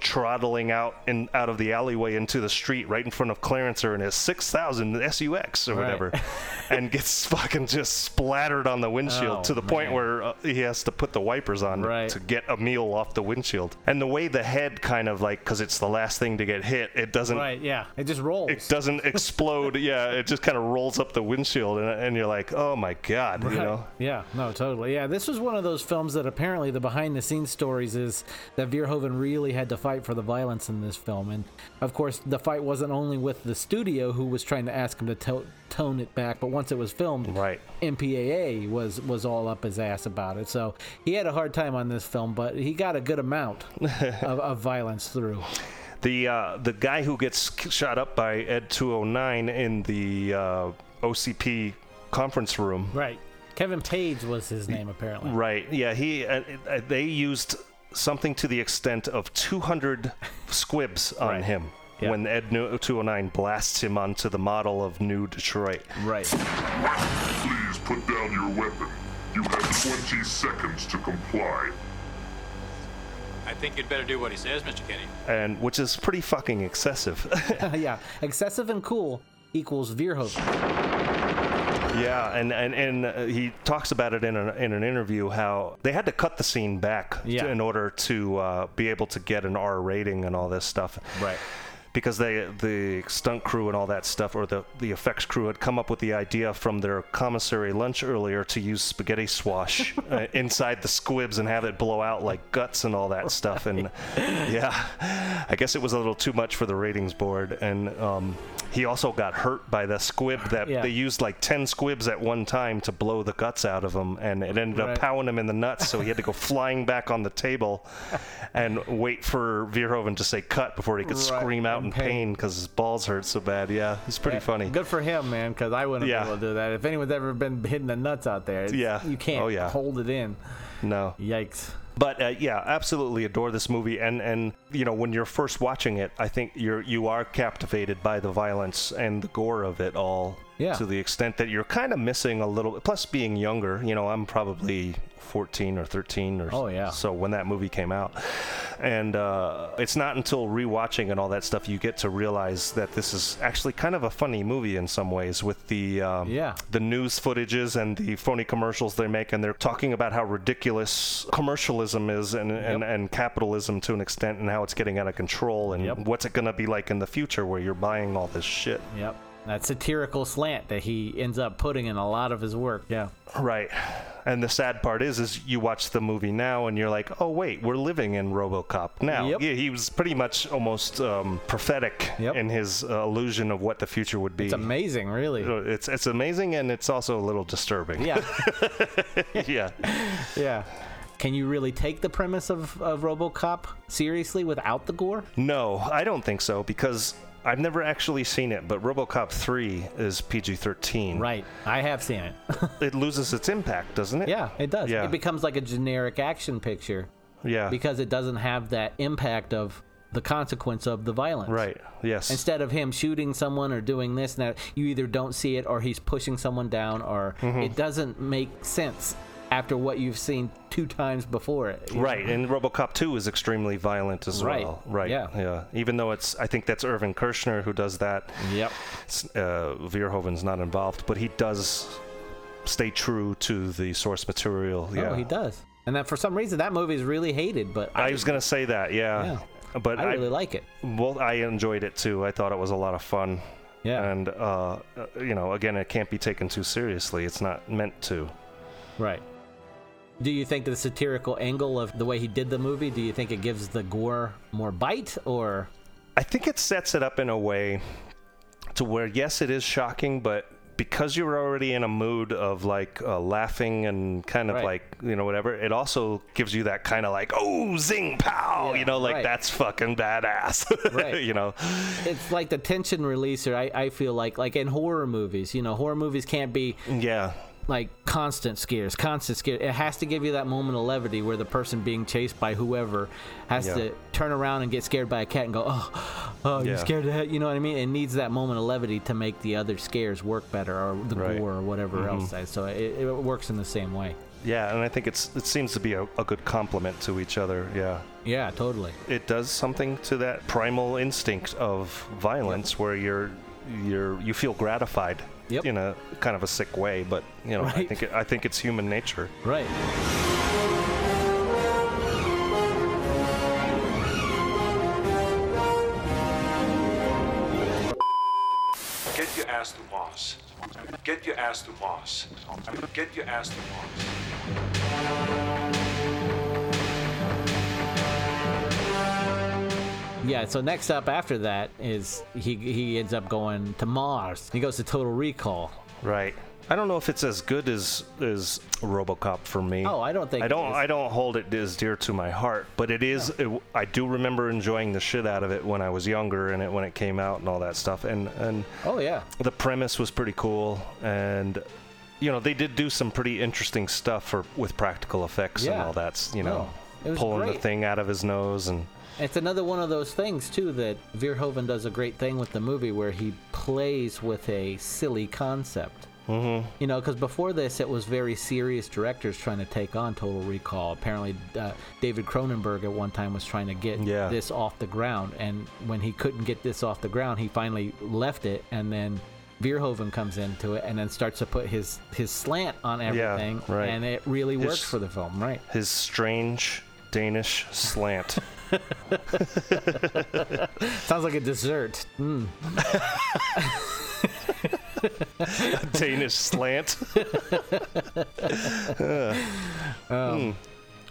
[SPEAKER 1] trottling out in out of the alleyway into the street right in front of Clarencer and his 6000 SUX or
[SPEAKER 2] Right.
[SPEAKER 1] whatever. and gets fucking just splattered on the windshield
[SPEAKER 2] Oh,
[SPEAKER 1] to the point where uh, he has to put the wipers on
[SPEAKER 2] Right.
[SPEAKER 1] to get Emil off the windshield. And the way the head kind of like, because it's the last thing to get hit, it doesn't.
[SPEAKER 2] Right, yeah. It just rolls.
[SPEAKER 1] It doesn't explode. yeah, it just kind of rolls up the windshield, and, and you're like, oh my god, you know.
[SPEAKER 2] Yeah, no, totally. Yeah, this was one of those films that apparently the behind the scenes stories is that Verhoeven really had to fight for the violence in this film. And of course, the fight wasn't only with the studio who was trying to ask him to to- tone it back, but once it was filmed,
[SPEAKER 1] right.
[SPEAKER 2] MPAA was was all up his ass about it. So he had a hard time on this film, but he got a good amount of, of violence through.
[SPEAKER 1] The uh, the guy who gets shot up by Ed 209 in the uh, OCP conference room.
[SPEAKER 2] Right. Kevin Page was his name apparently.
[SPEAKER 1] Right. Yeah. He. Uh, uh, they used something to the extent of 200 squibs on
[SPEAKER 2] Right.
[SPEAKER 1] him
[SPEAKER 2] Yeah.
[SPEAKER 1] when Ed 209 blasts him onto the model of New Detroit.
[SPEAKER 2] Right.
[SPEAKER 14] Please put down your weapon. You have 20 seconds to comply.
[SPEAKER 15] I think you'd better do what he says, Mr. Kinney.
[SPEAKER 1] And which is pretty fucking excessive.
[SPEAKER 2] yeah, excessive and cool equals Verhoeven.
[SPEAKER 1] Yeah, and and, and uh, he talks about it in an, in an interview how they had to cut the scene back
[SPEAKER 2] Yeah.
[SPEAKER 1] to, in order to uh, be able to get an R rating and all this stuff.
[SPEAKER 2] Right.
[SPEAKER 1] Because they the stunt crew and all that stuff, or the the effects crew had come up with the idea from their commissary lunch earlier to use spaghetti swash uh, inside the squibs and have it blow out like guts and all that stuff. And yeah, I guess it was a little too much for the ratings board. And um, he also got hurt by the squib that
[SPEAKER 2] Yeah.
[SPEAKER 1] they used like 10 squibs at one time to blow the guts out of him and it ended
[SPEAKER 2] Right.
[SPEAKER 1] up pounding him in the nuts so he had to go flying back on the table and wait for Verhoeven to say cut before he could
[SPEAKER 2] Right,
[SPEAKER 1] scream out
[SPEAKER 2] in
[SPEAKER 1] in
[SPEAKER 2] pain.
[SPEAKER 1] pain because his balls hurt so bad yeah it's pretty
[SPEAKER 2] Yeah,
[SPEAKER 1] funny
[SPEAKER 2] Good for him, man, because I wouldn't
[SPEAKER 1] Yeah.
[SPEAKER 2] be able to do that. If anyone's ever been hitting the nuts out there,
[SPEAKER 1] Yeah.
[SPEAKER 2] you can't
[SPEAKER 1] Oh, yeah.
[SPEAKER 2] hold it in.
[SPEAKER 1] no
[SPEAKER 2] Yikes.
[SPEAKER 1] But uh, yeah, absolutely adore this movie, and and you know when you're first watching it, I think you're you are captivated by the violence and the gore of it all.
[SPEAKER 2] Yeah.
[SPEAKER 1] To the extent that you're kind of missing a little. Plus, being younger, you know, I'm probably 14 or 13 or
[SPEAKER 2] Oh, yeah.
[SPEAKER 1] so when that movie came out, and uh, it's not until rewatching and all that stuff you get to realize that this is actually kind of a funny movie in some ways with the um,
[SPEAKER 2] Yeah.
[SPEAKER 1] the news footages and the phony commercials they make, and they're talking about how ridiculous commercialism is and, and, and capitalism to an extent, and how it's getting out of control, and
[SPEAKER 2] Yep.
[SPEAKER 1] what's it going to be like in the future where you're buying all this shit.
[SPEAKER 2] Yep. That satirical slant that he ends up putting in a lot of his work. Yeah.
[SPEAKER 1] Right. And the sad part is, is you watch the movie now and you're like, oh wait, we're living in RoboCop now.
[SPEAKER 2] Yep.
[SPEAKER 1] Yeah, he was pretty much almost um, prophetic
[SPEAKER 2] Yep.
[SPEAKER 1] in his uh, illusion of what the future would be.
[SPEAKER 2] It's amazing, really.
[SPEAKER 1] It's it's amazing and it's also a little disturbing.
[SPEAKER 2] Yeah.
[SPEAKER 1] yeah.
[SPEAKER 2] yeah. Can you really take the premise of, of RoboCop seriously without the gore?
[SPEAKER 1] No, I don't think so because I've never actually seen it, but RoboCop 3 is PG-13.
[SPEAKER 2] Right. I have seen it.
[SPEAKER 1] It loses its impact, doesn't it?
[SPEAKER 2] yeah, it does.
[SPEAKER 1] Yeah.
[SPEAKER 2] It becomes like a generic action picture
[SPEAKER 1] Yeah.
[SPEAKER 2] because it doesn't have that impact of the consequence of the violence.
[SPEAKER 1] right. Yes.
[SPEAKER 2] Instead of him shooting someone or doing this and that, you either don't see it or he's pushing someone down or
[SPEAKER 1] Mhm.
[SPEAKER 2] it doesn't make sense after what you've seen two times before it. you know?
[SPEAKER 1] Right, and RoboCop 2 is extremely violent as
[SPEAKER 2] Right,
[SPEAKER 1] well. Right.
[SPEAKER 2] yeah.
[SPEAKER 1] Yeah. Even though it's, I think that's Irvin Kershner who does that.
[SPEAKER 2] Yep.
[SPEAKER 1] Uh, Verhoeven's not involved, but he does stay true to the source material. Yeah.
[SPEAKER 2] Oh, he does. And that for some reason that movie is really hated, but
[SPEAKER 1] I was gonna say that. Yeah. But
[SPEAKER 2] I really like it.
[SPEAKER 1] Well, I enjoyed it too. I thought it was a lot of fun.
[SPEAKER 2] Yeah.
[SPEAKER 1] And uh, uh, you know, again, it can't be taken too seriously. It's not meant to.
[SPEAKER 2] Right. Do you think the satirical angle of the way he did the movie, do you think it gives the gore more bite or
[SPEAKER 1] I think it sets it up in a way to where, yes, it is shocking, but because you're already in a mood of like uh, laughing and kind of
[SPEAKER 2] Right.
[SPEAKER 1] like you know whatever, it also gives you that kind of like oh zing pow, you know, like
[SPEAKER 2] right.
[SPEAKER 1] that's fucking badass,
[SPEAKER 2] Right.
[SPEAKER 1] you know.
[SPEAKER 2] it's like the tension releaser I, I feel like like in horror movies you know horror movies can't be
[SPEAKER 1] yeah
[SPEAKER 2] like constant scares constant scares it has to give you that moment of levity where the person being chased by whoever has
[SPEAKER 1] Yeah.
[SPEAKER 2] to turn around and get scared by a cat and go oh oh you're scared to heck you know what i mean it needs that moment of levity to make the other scares work better or the
[SPEAKER 1] Right.
[SPEAKER 2] gore or whatever
[SPEAKER 1] Mhm.
[SPEAKER 2] else so it, it works in the same way
[SPEAKER 1] Yeah, and I think it's it seems to be a, a good complement to each other. Yeah.
[SPEAKER 2] yeah totally
[SPEAKER 1] It does something to that primal instinct of violence where you're you're you feel gratified
[SPEAKER 2] Yep.
[SPEAKER 1] in a kind of a sick way. But you know, I think it, I think it's human nature.
[SPEAKER 2] Right.
[SPEAKER 16] Get your ass to Mars. Get your ass to Mars. Get your ass to Mars.
[SPEAKER 2] Yeah. So next up after that is he he ends up going to Mars. He goes to Total Recall.
[SPEAKER 1] Right. I don't know if it's as good as as RoboCop for me.
[SPEAKER 2] Oh, I don't think
[SPEAKER 1] I don't. I don't hold it as dear to my heart, but it is. It, I do remember enjoying the shit out of it when I was younger and it when it came out and all that stuff. And and
[SPEAKER 2] Oh yeah.
[SPEAKER 1] the premise was pretty cool and. You know, they did do some pretty interesting stuff for with practical effects and all that. You know,
[SPEAKER 2] No,
[SPEAKER 1] pulling the thing out of his nose and
[SPEAKER 2] It's another one of those things too that Verhoeven does a great thing with the movie where he plays with a silly concept.
[SPEAKER 1] Mm-hmm.
[SPEAKER 2] You know, because before this, it was very serious directors trying to take on Total Recall. Apparently, uh, David Cronenberg at one time was trying to get
[SPEAKER 1] Yeah.
[SPEAKER 2] this off the ground, and when he couldn't get this off the ground, he finally left it, and then Verhoeven comes into it and then starts to put his his slant on everything,
[SPEAKER 1] right.
[SPEAKER 2] and it really
[SPEAKER 1] His-
[SPEAKER 2] works for the film, right?
[SPEAKER 1] his strange Danish slant.
[SPEAKER 2] Sounds like a dessert. Mm.
[SPEAKER 1] Danish slant. Uh, hmm.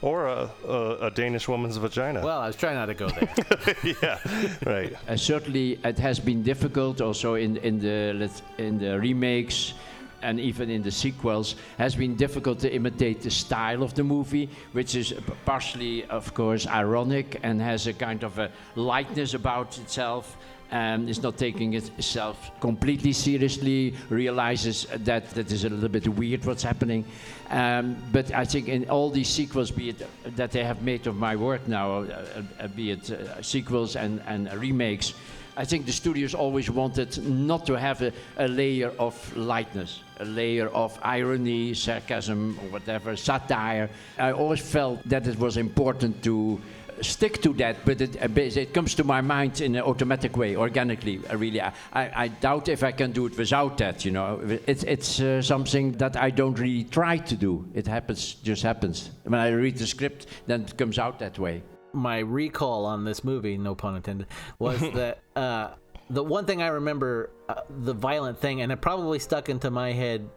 [SPEAKER 1] Or a, a, a Danish woman's vagina.
[SPEAKER 2] Well, I was trying not to go there.
[SPEAKER 1] yeah, right.
[SPEAKER 17] Uh, certainly, it has been difficult also in in the in the remakes and even in the sequels has been difficult to imitate the style of the movie, which is partially, of course, ironic and has a kind of a lightness about itself. And is not taking itself completely seriously, realizes that that is a little bit weird what's happening. Um, but I think in all these sequels, be it that they have made of my work now, uh, uh, be it uh, sequels and, and remakes, I think the studios always wanted not to have a, a layer of lightness, a layer of irony, sarcasm, or whatever, satire. I always felt that it was important to stick to that, but it, uh, it comes to my mind in an automatic way, organically. Really, I, I doubt if I can do it without that. You know, it's it's uh, something that I don't really try to do. It happens, just happens. When I read the script, then it comes out that way.
[SPEAKER 2] My recall on this movie, no pun intended, was that uh, the one thing I remember, uh, the violent thing, and it probably stuck into my head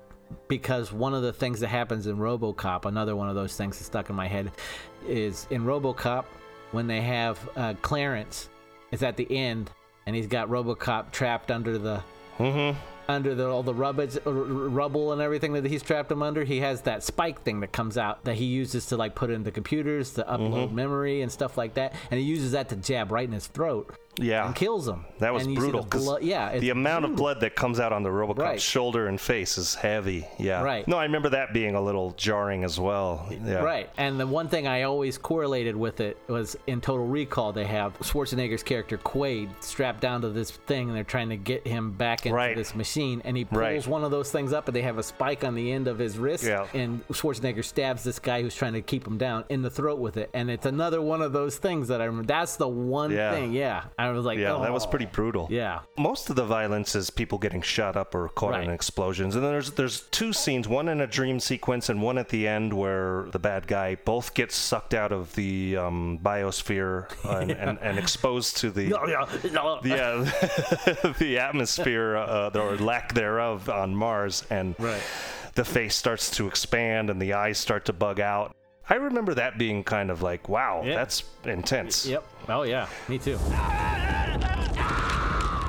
[SPEAKER 2] because one of the things that happens in RoboCop, another one of those things that stuck in my head, is in RoboCop when they have uh, Clarence is at the end and he's got RoboCop trapped under the. Under the, all the rubbish, uh, r- r- rubble and everything that he's trapped him under, he has that spike thing that comes out that he uses to like put in the computers to upload mm-hmm. memory and stuff like that, and he uses that to jab right in his throat.
[SPEAKER 1] Yeah.
[SPEAKER 2] and kills him.
[SPEAKER 1] That was
[SPEAKER 2] brutal.
[SPEAKER 1] brutal. 'cause
[SPEAKER 2] yeah,
[SPEAKER 1] the amount of blood that comes out on the RoboCop
[SPEAKER 2] Right.
[SPEAKER 1] shoulder and face is heavy. Yeah.
[SPEAKER 2] Right.
[SPEAKER 1] No, I remember that being a little jarring as well. Yeah.
[SPEAKER 2] Right. And the one thing I always correlated with it was in Total Recall, they have Schwarzenegger's character Quaid strapped down to this thing and they're trying to get him back into
[SPEAKER 1] Right.
[SPEAKER 2] this machine. And he pulls
[SPEAKER 1] Right.
[SPEAKER 2] one of those things up and they have a spike on the end of his wrist.
[SPEAKER 1] Yeah.
[SPEAKER 2] And Schwarzenegger stabs this guy who's trying to keep him down in the throat with it. And it's another one of those things that I remember. That's the one
[SPEAKER 1] Yeah.
[SPEAKER 2] thing. Yeah. I was like,
[SPEAKER 1] Yeah, that was
[SPEAKER 2] "Oh."
[SPEAKER 1] pretty brutal.
[SPEAKER 2] Yeah.
[SPEAKER 1] Most of the violence is people getting shot up or caught in explosions. And then there's there's two scenes, one in a dream sequence and one at the end where the bad guy both gets sucked out of the um, biosphere and, and, and exposed to the
[SPEAKER 2] Yeah, yeah, yeah.
[SPEAKER 1] yeah, the atmosphere uh, or lack thereof on Mars, and the face starts to expand and the eyes start to bug out. I remember that being kind of like, wow,
[SPEAKER 2] Yeah.
[SPEAKER 1] that's intense.
[SPEAKER 2] Yep. Oh, yeah. Me too.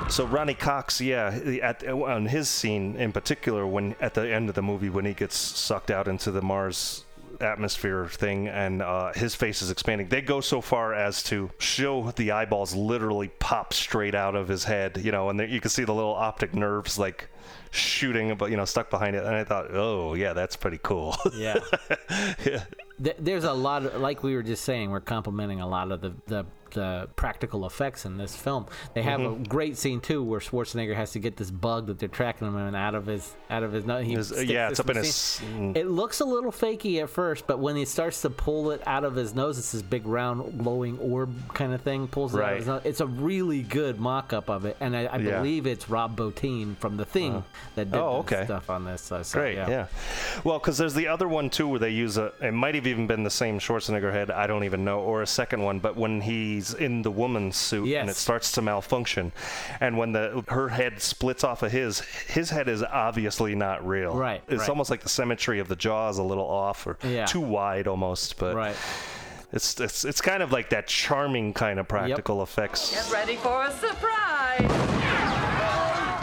[SPEAKER 1] So Ronny Cox, yeah, at on his scene in particular, when at the end of the movie when he gets sucked out into the Mars atmosphere thing and uh, his face is expanding, they go so far as to show the eyeballs literally pop straight out of his head, you know, and there, you can see the little optic nerves like shooting, but you know, stuck behind it. And I thought, oh yeah, that's pretty cool.
[SPEAKER 2] Yeah.
[SPEAKER 1] yeah.
[SPEAKER 2] Th- There's a lot of, like we were just saying, we're complimenting a lot of the, the the practical effects in this film. They have
[SPEAKER 1] Mhm.
[SPEAKER 2] a great scene too where Schwarzenegger has to get this bug that they're tracking him in out of his out of his nose. He
[SPEAKER 1] His-
[SPEAKER 2] sticks
[SPEAKER 1] yeah, it's up in his-
[SPEAKER 2] It looks a little fakey at first, but when he starts to pull it out of his nose, it's this big round glowing orb kind of thing. Pulls it out of his nose. It's a really good mock-up of it, and I, I
[SPEAKER 1] Yeah.
[SPEAKER 2] believe it's Rob Bottin from The Thing that did
[SPEAKER 1] Oh,
[SPEAKER 2] the
[SPEAKER 1] okay.
[SPEAKER 2] stuff on this. Uh, so,
[SPEAKER 1] Great, yeah. Well, because there's the other one too, where they use a. It might have even been the same Schwarzenegger head. I don't even know, or a second one. But when he's in the woman's suit and it starts to malfunction, and when the her head splits off of his, his head is obviously not real.
[SPEAKER 2] Right,
[SPEAKER 1] It's
[SPEAKER 2] right.
[SPEAKER 1] almost like the symmetry of the jaw is a little off, or
[SPEAKER 2] Yeah.
[SPEAKER 1] too wide almost. But
[SPEAKER 2] right.
[SPEAKER 1] It's, it's it's kind of like that charming kind of practical effects.
[SPEAKER 18] Get ready for a surprise.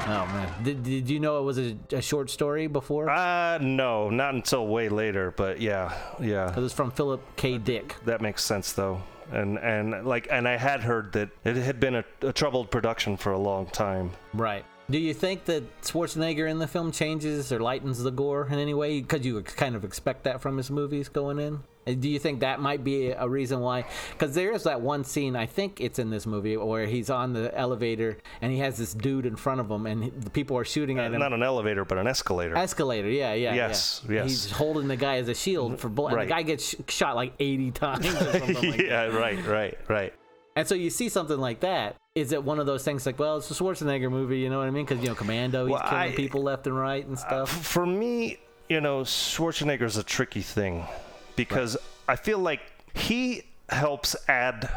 [SPEAKER 2] Oh man, did, did you know it was a, a short story before?
[SPEAKER 1] Uh, no, not until way later. But yeah, yeah.
[SPEAKER 2] It was from Philip K. Dick.
[SPEAKER 1] That makes sense though. And and like and I had heard that it had been a, a troubled production for a long time.
[SPEAKER 2] Right. Do you think that Schwarzenegger in the film changes or lightens the gore in any way? Because you kind of expect that from his movies going in. Do you think that might be a reason why? Because there is that one scene, I think it's in this movie, where he's on the elevator and he has this dude in front of him, and the people are shooting at him.
[SPEAKER 1] Not an elevator, but an escalator.
[SPEAKER 2] Escalator, yeah, yeah.
[SPEAKER 1] Yes,
[SPEAKER 2] yeah.
[SPEAKER 1] yes.
[SPEAKER 2] He's holding the guy as a shield for bullet.
[SPEAKER 1] Right.
[SPEAKER 2] And the guy gets sh- shot like 80 times or something like
[SPEAKER 1] yeah, right, right, right.
[SPEAKER 2] And so you see something like that. Is it one of those things like, well, it's a Schwarzenegger movie, you know what I mean? Because you know, Commando, he's
[SPEAKER 1] Well,
[SPEAKER 2] killing
[SPEAKER 1] I- uh,
[SPEAKER 2] people left and right and stuff.
[SPEAKER 1] For me, you know, Schwarzenegger's a tricky thing because I feel like he helps add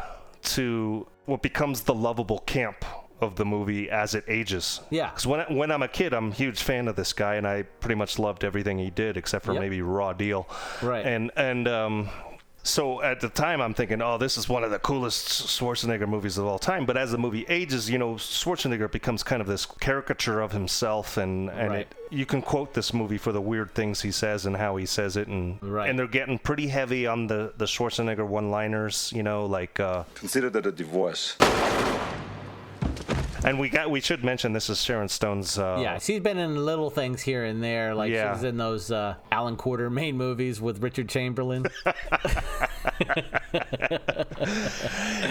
[SPEAKER 1] to what becomes the lovable camp of the movie as it ages.
[SPEAKER 2] Yeah.
[SPEAKER 1] Because when, I- when I'm a kid, I'm a huge fan of this guy, and I pretty much loved everything he did, except for
[SPEAKER 2] Yep.
[SPEAKER 1] maybe Raw Deal.
[SPEAKER 2] Right.
[SPEAKER 1] And and um, so at the time, I'm thinking, oh, this is one of the coolest Schwarzenegger movies of all time. But as the movie ages, you know, Schwarzenegger becomes kind of this caricature of himself, and and
[SPEAKER 2] Right.
[SPEAKER 1] it, you can quote this movie for the weird things he says and how he says it, and
[SPEAKER 2] Right.
[SPEAKER 1] and they're getting pretty heavy on the the Schwarzenegger one-liners, you know, like. Uh,
[SPEAKER 19] Consider that a divorce.
[SPEAKER 1] And we got we should mention this is Sharon Stone's. Uh,
[SPEAKER 2] yeah, she's been in little things here and there, like
[SPEAKER 1] Yeah.
[SPEAKER 2] she was in those uh, Allan Quatermain movies with Richard Chamberlain.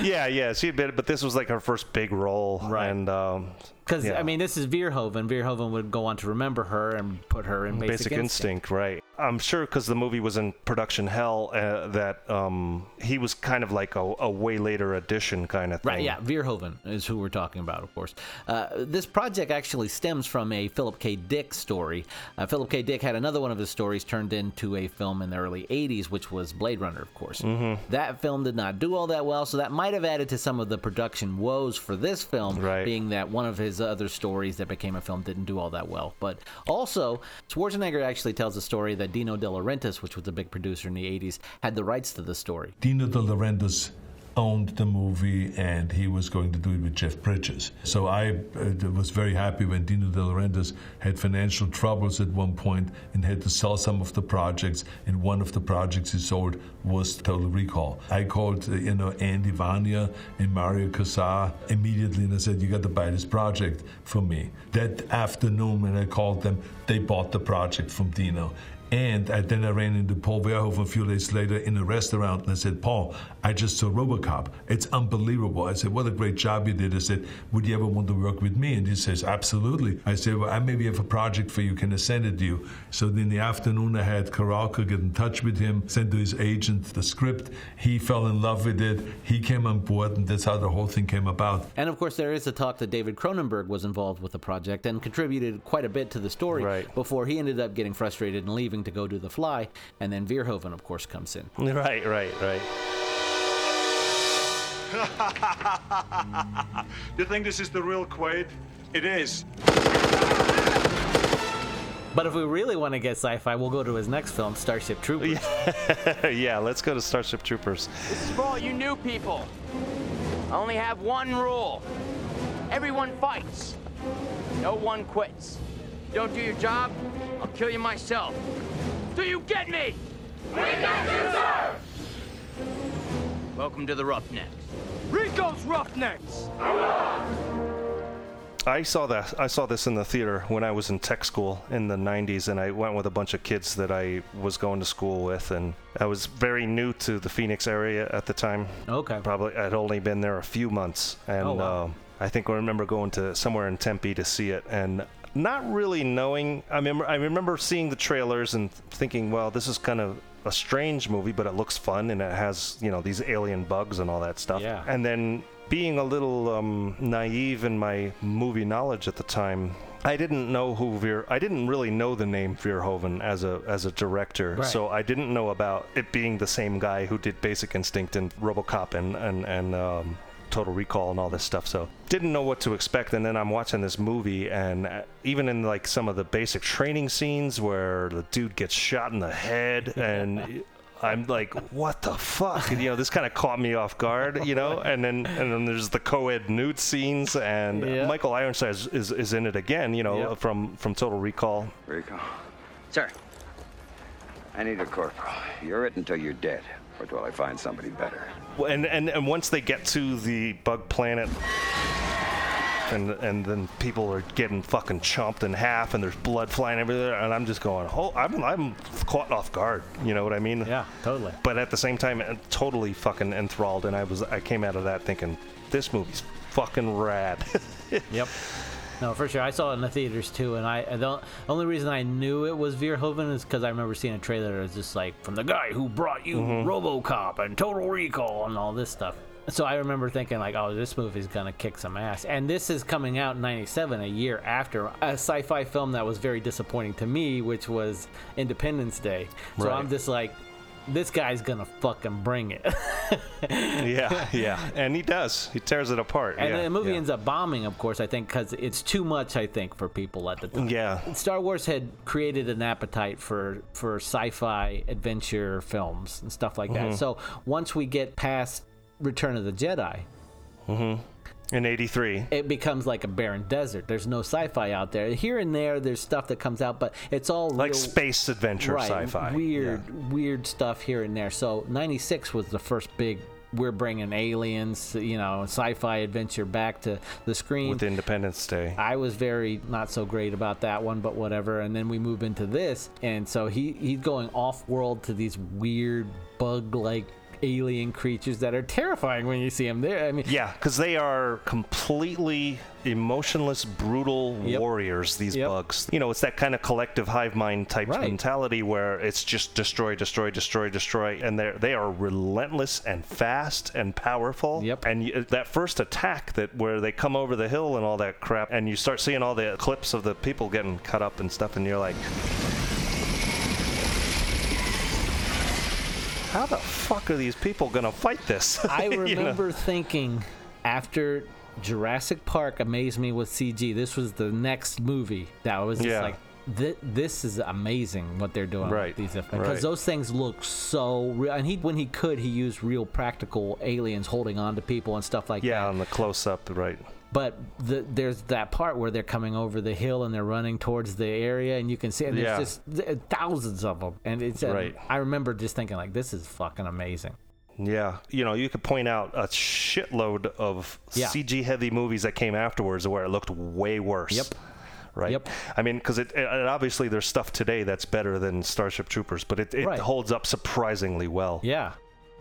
[SPEAKER 1] yeah, yeah, she'd been, but this was like her first big role, right? And um,
[SPEAKER 2] Because
[SPEAKER 1] yeah.
[SPEAKER 2] I mean, this is Verhoeven. Verhoeven would go on to remember her and put her in Basic,
[SPEAKER 1] Basic, Instinct. right? I'm sure because the movie was in production hell uh, that um, he was kind of like a, a way later addition kind of thing.
[SPEAKER 2] Right, yeah, Verhoeven is who we're talking about, of course. Uh, this project actually stems from a Philip K. Dick story. Uh, Philip K. Dick had another one of his stories turned into a film in the early 80s, which was Blade Runner, of course.
[SPEAKER 1] Mhm.
[SPEAKER 2] That film did not do all that well, so that might have added to some of the production woes for this film, being that one of his other stories that became a film didn't do all that well. But also, Schwarzenegger actually tells a story that Dino De Laurentiis, which was a big producer in the 80s, had the rights to the story.
[SPEAKER 20] Dino De Laurentiis owned the movie and he was going to do it with Jeff Bridges. So I uh, was very happy when Dino De Laurentiis had financial troubles at one point and had to sell some of the projects. And one of the projects he sold was Total Recall. I called, uh, you know, Andy Vajna and Mario Kassar immediately and I said, "You got to buy this project for me." That afternoon, when I called them, they bought the project from Dino. And I, then I ran into Paul Verhoeven a few days later in a restaurant and I said, Paul, I just saw Robocop. It's unbelievable. I said, what a great job you did. I said, would you ever want to work with me? And he says, absolutely. I said, well, I maybe have a project for you. Can I send it to you? So in the afternoon, I had Carolco get in touch with him, send to his agent the script. He fell in love with it. He came on board, and that's how the whole thing came about.
[SPEAKER 2] And of course, there is a talk that David Cronenberg was involved with the project and contributed quite a bit to the story before he ended up getting frustrated and leaving to go do The Fly. And then Verhoeven, of course, comes in.
[SPEAKER 1] Right, right, right.
[SPEAKER 16] Do you think this is the real Quaid? It is.
[SPEAKER 2] But if we really want to get sci-fi, we'll go to his next film, Starship Troopers.
[SPEAKER 1] yeah, let's go to Starship Troopers.
[SPEAKER 21] This is for all you new people. I only have one rule. Everyone fights. No one quits. Don't do your job, I'll kill you myself. Do you get me? We get you, sir! Welcome to the Roughnecks. Rico's Roughnecks!
[SPEAKER 1] I saw that. I saw this in the theater when I was in tech school in the 90s, and I went with a bunch of kids that I was going to school with, and I was very new to the Phoenix area at the time.
[SPEAKER 2] Okay.
[SPEAKER 1] Probably I'd only been there a few months, and
[SPEAKER 2] Oh, wow.
[SPEAKER 1] um, I think I remember going to somewhere in Tempe to see it, and not really knowing. I remember I remember seeing the trailers and thinking, well, this is kind of a strange movie, but it looks fun, and it has you know these alien bugs and all that stuff.
[SPEAKER 2] Yeah.
[SPEAKER 1] And then being a little um, naive in my movie knowledge at the time. I didn't know who Ver. I didn't really know the name Verhoeven as a as a director,
[SPEAKER 2] Right.
[SPEAKER 1] so I didn't know about it being the same guy who did Basic Instinct and RoboCop and and and um, Total Recall and all this stuff. So didn't know what to expect. And then I'm watching this movie, and uh, even in like some of the basic training scenes where the dude gets shot in the head, and I'm like, what the fuck? And, you know, this kind of caught me off guard, you know. And then and then there's the co-ed nude scenes, and
[SPEAKER 13] Yeah.
[SPEAKER 1] Michael Ironside is, is is in it again, you know,
[SPEAKER 13] Yep.
[SPEAKER 1] from from Total Recall.
[SPEAKER 13] Rico. Sir. I need a corporal. You're it until you're dead, or till I find somebody better.
[SPEAKER 1] And, and and once they get to the bug planet, and and then people are getting fucking chomped in half, and there's blood flying everywhere, and I'm just going, oh, I'm I'm caught off guard. You know what I mean?
[SPEAKER 2] Yeah, totally.
[SPEAKER 1] But at the same time, uh, totally fucking enthralled, and I was I came out of that thinking, this movie's fucking rad.
[SPEAKER 2] Yep. No, for sure. I saw it in the theaters too, and I I don't. Only reason I knew it was Verhoeven is because I remember seeing a trailer that was just like from the guy who brought you
[SPEAKER 1] Mhm.
[SPEAKER 2] RoboCop and Total Recall and all this stuff. So I remember thinking like, oh, this movie's gonna kick some ass. And this is coming out in '97, a year after a sci-fi film that was very disappointing to me, which was Independence Day. So
[SPEAKER 1] Right.
[SPEAKER 2] I'm just like, this guy's gonna fucking bring it.
[SPEAKER 1] yeah, yeah, and he does. He tears it apart.
[SPEAKER 2] And
[SPEAKER 1] yeah,
[SPEAKER 2] the movie
[SPEAKER 1] yeah.
[SPEAKER 2] ends up bombing, of course, I think, because it's too much, I think, for people at the time.
[SPEAKER 1] Yeah.
[SPEAKER 2] Star Wars had created an appetite for, for sci fi adventure films and stuff like that.
[SPEAKER 1] Mhm.
[SPEAKER 2] So once we get past Return of the Jedi,
[SPEAKER 1] Mm-hmm. In '83.
[SPEAKER 2] it becomes like a barren desert. There's no sci fi out there. Here and there, there's stuff that comes out, but it's all
[SPEAKER 1] Like
[SPEAKER 2] real-
[SPEAKER 1] space adventure
[SPEAKER 2] right,
[SPEAKER 1] sci-fi.
[SPEAKER 2] Weird, weird stuff here and there. So '96 was the first big. We're bringing aliens, you know, sci-fi adventure back to the screen.
[SPEAKER 1] with Independence Day.
[SPEAKER 2] I was very not so great about that one, but whatever. And then we move into this, and so he he's going off world to these weird bug-like alien creatures that are terrifying when you see them there. I mean,
[SPEAKER 1] Yeah, because they are completely emotionless, brutal
[SPEAKER 2] Yep.
[SPEAKER 1] warriors. These
[SPEAKER 2] Yep.
[SPEAKER 1] bugs. You know, it's that kind of collective hive mind type
[SPEAKER 2] Right.
[SPEAKER 1] mentality where it's just destroy, destroy, destroy, destroy, and they they are relentless and fast and powerful. Yep. And you, that first attack that where they come over the hill and all that crap, and you start seeing all the clips of the people getting cut up and stuff, and you're like. How the fuck are these people gonna fight this?
[SPEAKER 2] I
[SPEAKER 1] You know?
[SPEAKER 2] remember thinking after Jurassic Park amazed me with CG. This was the next movie that was just
[SPEAKER 1] Yeah.
[SPEAKER 2] like. Th- this is amazing what they're doing
[SPEAKER 1] Right,
[SPEAKER 2] with these effects because
[SPEAKER 1] right.
[SPEAKER 2] those things look so real. And he, when he could, he used real practical aliens holding on to people and stuff like that.
[SPEAKER 1] Yeah, on the close up, right.
[SPEAKER 2] But the, there's that part where they're coming over the hill and they're running towards the area, and you can see, and there's
[SPEAKER 1] Yeah.
[SPEAKER 2] just th- thousands of them. And it's, uh,
[SPEAKER 1] Right.
[SPEAKER 2] I remember just thinking like, this is fucking amazing.
[SPEAKER 1] Yeah, you know, you could point out a shitload of
[SPEAKER 2] Yeah.
[SPEAKER 1] CG heavy movies that came afterwards where it looked way worse.
[SPEAKER 2] Yep.
[SPEAKER 1] Right.
[SPEAKER 2] Yep.
[SPEAKER 1] I mean, because it, it obviously there's stuff today that's better than Starship Troopers, but it, it
[SPEAKER 2] Right.
[SPEAKER 1] holds up surprisingly well.
[SPEAKER 2] Yeah.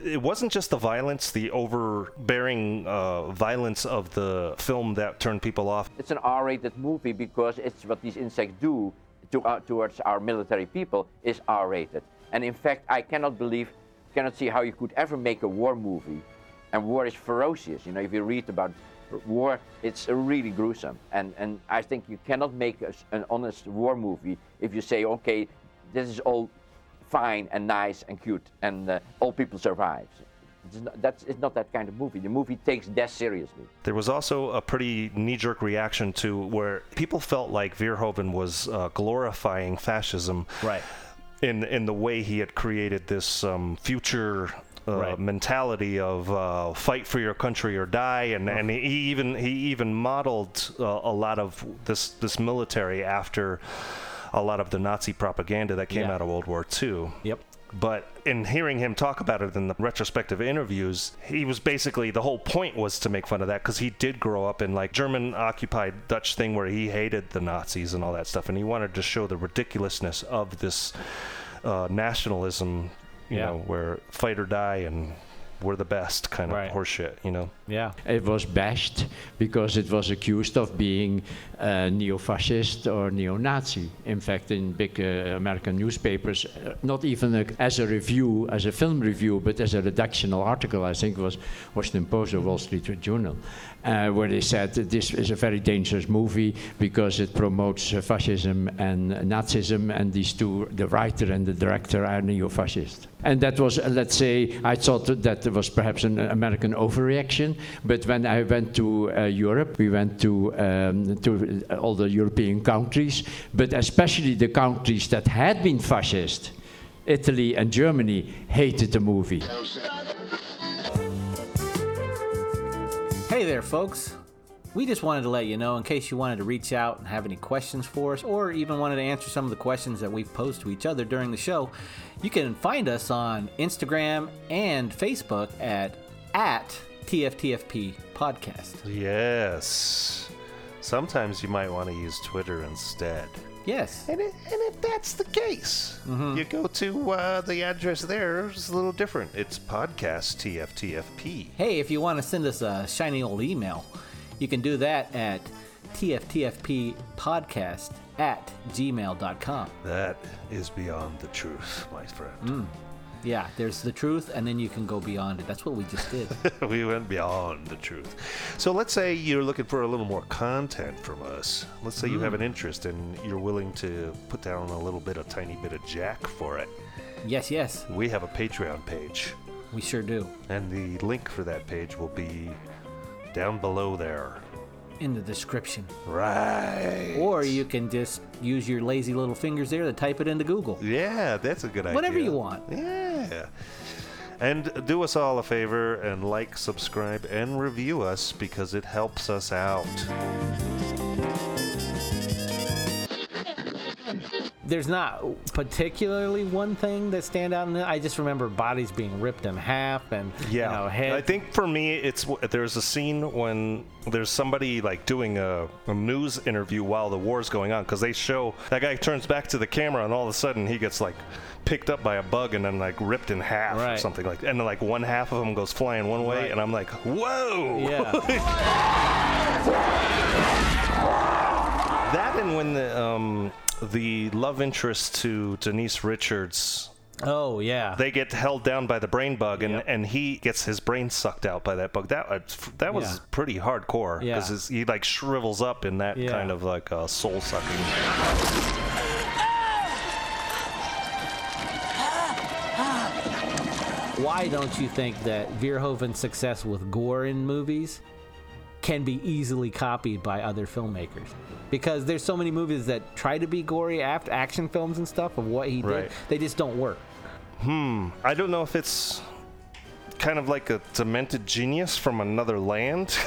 [SPEAKER 1] It wasn't just the violence, the overbearing uh, violence of the film that turned people off.
[SPEAKER 21] It's an R-rated movie because it's what these insects do to, uh, towards our military people is R-rated. And in fact, I cannot believe, cannot see how you could ever make a war movie. And war is ferocious. You know, if you read about war, it's really gruesome. And and I think you cannot make a an honest war movie if you say, okay, this is all fine and nice and cute, and uh, all people survive. It's not, that's it's not that kind of movie. The movie takes death seriously.
[SPEAKER 1] There was also a pretty knee-jerk reaction to where people felt like Verhoeven was uh, glorifying fascism,
[SPEAKER 2] right?
[SPEAKER 1] In in the way he had created this um, future. Uh, mentality of uh, fight for your country or die, and, and he even he even modeled uh, a lot of this this military after a lot of the Nazi propaganda that came
[SPEAKER 2] Yeah.
[SPEAKER 1] out of World War II.
[SPEAKER 2] Yep.
[SPEAKER 1] But in hearing him talk about it in the retrospective interviews, he was basically the whole point was to make fun of that because he did grow up in like German occupied Dutch thing where he hated the Nazis and all that stuff, and he wanted to show the ridiculousness of this uh, nationalism, you
[SPEAKER 2] Yeah.
[SPEAKER 1] know, where fight or die and we're the best kind of
[SPEAKER 2] Right.
[SPEAKER 1] horseshit, you know.
[SPEAKER 2] Yeah.
[SPEAKER 17] It was bashed because it was accused of being uh, neo-fascist or neo-Nazi. In fact, in big uh, American newspapers, uh, not even a, as a review, as a film review, but as a redactional article, I think it was Washington Post or Wall Street Journal, uh, where they said this is a very dangerous movie because it promotes uh, fascism and Nazism, and these two, the writer and the director, are neo-fascist. And that was, uh, let's say, I thought that was perhaps an American overreaction. But when I went to uh, Europe, we went to um, to all the European countries, but especially the countries that had been fascist, Italy and Germany, hated the movie.
[SPEAKER 2] Hey there, folks. We just wanted to let you know in case you wanted to reach out and have any questions for us, or even wanted to answer some of the questions that we've posed to each other during the show, you can find us on Instagram and Facebook at at TFTFP Podcast.
[SPEAKER 1] Yes. Sometimes you might want to use Twitter instead.
[SPEAKER 2] Yes.
[SPEAKER 1] And, it, and if that's the case, you go to uh, the address there. It's a little different. It's podcast TFTFP.
[SPEAKER 2] Hey, if you want to send us a shiny old email, you can do that at tftfppodcast at gmail.com.
[SPEAKER 1] That is beyond the truth, my friend.
[SPEAKER 2] Mm. Yeah, there's the truth, and then you can go beyond it. That's what we just did.
[SPEAKER 1] we went beyond the truth. So let's say you're looking for a little more content from us. Let's say you have
[SPEAKER 2] Mm.
[SPEAKER 1] an interest and you're willing to put down a little bit, a tiny bit of jack for it.
[SPEAKER 2] yes, yes,
[SPEAKER 1] We have a Patreon page,
[SPEAKER 2] we sure do.
[SPEAKER 1] and the link for that page will be down below there.
[SPEAKER 2] In the description.
[SPEAKER 1] Right.
[SPEAKER 2] Or you can just use your lazy little fingers there to type it into Google.
[SPEAKER 1] Yeah, that's a good idea.
[SPEAKER 2] Whatever you want.
[SPEAKER 1] Yeah. And do us all a favor and like, subscribe, and review us because it helps us out.
[SPEAKER 2] There's not particularly one thing that stand out. In it. I just remember bodies being ripped in half and
[SPEAKER 1] Yeah,
[SPEAKER 2] you know, head.
[SPEAKER 1] I think for me, it's there's a scene when there's somebody like doing a, a news interview while the war's going on because they show that guy turns back to the camera and all of a sudden he gets like picked up by a bug and then like ripped in half or something like and then like one half of him goes flying one way
[SPEAKER 2] Right.
[SPEAKER 1] and I'm like whoa that and when the um the love interest to Denise Richards
[SPEAKER 2] Oh yeah.
[SPEAKER 1] they get held down by the brain bug, and, and he gets his brain sucked out by that bug. That uh, that was
[SPEAKER 2] Yeah.
[SPEAKER 1] pretty hardcore
[SPEAKER 2] Yeah.
[SPEAKER 1] because he like shrivels up in that
[SPEAKER 2] Yeah.
[SPEAKER 1] kind of like uh, soul sucking.
[SPEAKER 2] Why don't you think that Verhoeven's success with gore in movies can be easily copied by other filmmakers? Because there's so many movies that try to be gory after action films and stuff of what he did, they just don't work.
[SPEAKER 1] Hmm. I don't know if it's kind of like a demented genius from another land.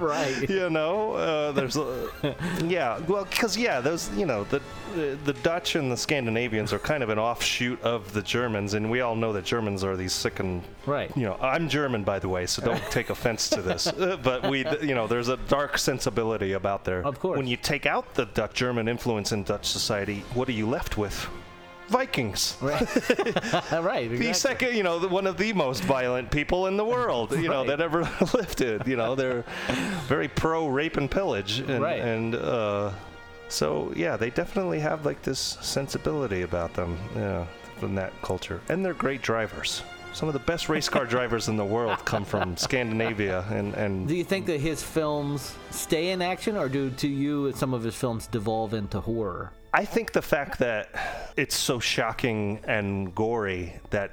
[SPEAKER 2] right.
[SPEAKER 1] You know, uh, there's, a, yeah, well, because yeah, those, you know, the the Dutch and the Scandinavians are kind of an offshoot of the Germans, and we all know that Germans are these sick and
[SPEAKER 2] right.
[SPEAKER 1] You know, I'm German by the way, so don't take offense to this, Uh, but we, you know, there's a dark sensibility about there. Of course. When you take out the Dutch German influence in Dutch society, what are you left with? Vikings.
[SPEAKER 2] Right. right.
[SPEAKER 1] The second, you know, the, one of the most violent people in the world, you know, that ever lived. It, you know, they're very pro rape and pillage, and,
[SPEAKER 2] Right.
[SPEAKER 1] and uh, so yeah, they definitely have like this sensibility about them, yeah, from that culture, and they're great drivers. Some of the best race car drivers in the world come from Scandinavia, and and
[SPEAKER 2] Do you think that his films stay in action, or do to you some of his films devolve into horror?
[SPEAKER 1] I think the fact that it's so shocking and gory that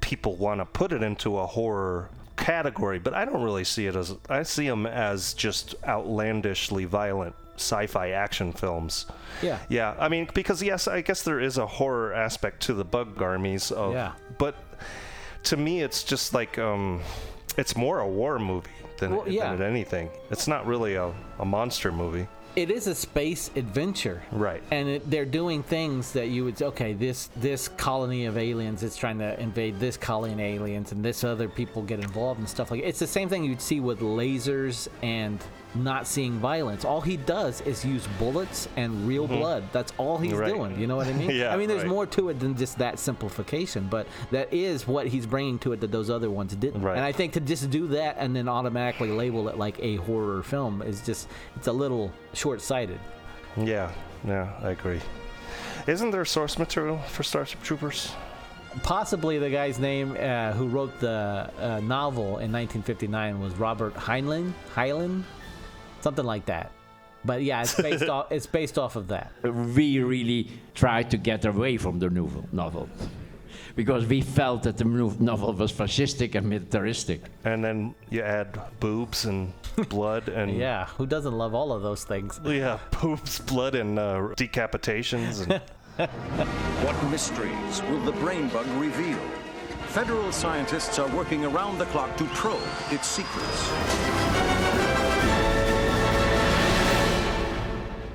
[SPEAKER 1] people want to put it into a horror category, but I don't really see it as I see them as just outlandishly violent sci-fi action films.
[SPEAKER 2] Yeah.
[SPEAKER 1] Yeah, I mean because yes, I guess there is a horror aspect to the bug armies of
[SPEAKER 2] Yeah.
[SPEAKER 1] but to me it's just like um it's more a war movie than,
[SPEAKER 2] Well, yeah.
[SPEAKER 1] than anything. It's not really a, a monster movie.
[SPEAKER 2] It is a space adventure
[SPEAKER 1] Right.
[SPEAKER 2] and it, they're doing things that you would okay this this colony of aliens is trying to invade this colony of aliens and this other people get involved and stuff like it's the same thing you'd see with lasers and not seeing violence all he does is use bullets and real
[SPEAKER 1] Mhm.
[SPEAKER 2] blood that's all he's
[SPEAKER 1] Right.
[SPEAKER 2] doing you know what i mean
[SPEAKER 1] Yeah,
[SPEAKER 2] i mean there's
[SPEAKER 1] right.
[SPEAKER 2] more to it than just that simplification but that is what he's bringing to it that those other ones didn't
[SPEAKER 1] Right.
[SPEAKER 2] and i think to just do that and then automatically label it like a horror film is just it's a little short-sighted
[SPEAKER 1] Yeah, yeah, I agree. Isn't there source material for Starship Troopers?
[SPEAKER 2] possibly the guy's name uh, who wrote the uh, novel in 1959 was Robert Heinlein, Heinlein, something like that. But yeah, it's based off. It's based off of that.
[SPEAKER 17] we really tried to get away from the novel, novel because we felt that the no- novel was fascistic and militaristic.
[SPEAKER 1] And then you add boobs and blood and
[SPEAKER 2] Yeah, who doesn't love all of those things?
[SPEAKER 1] yeah, boobs, blood, and uh, decapitations. And
[SPEAKER 19] What mysteries will the brain bug reveal? Federal scientists are working around the clock to probe its secrets.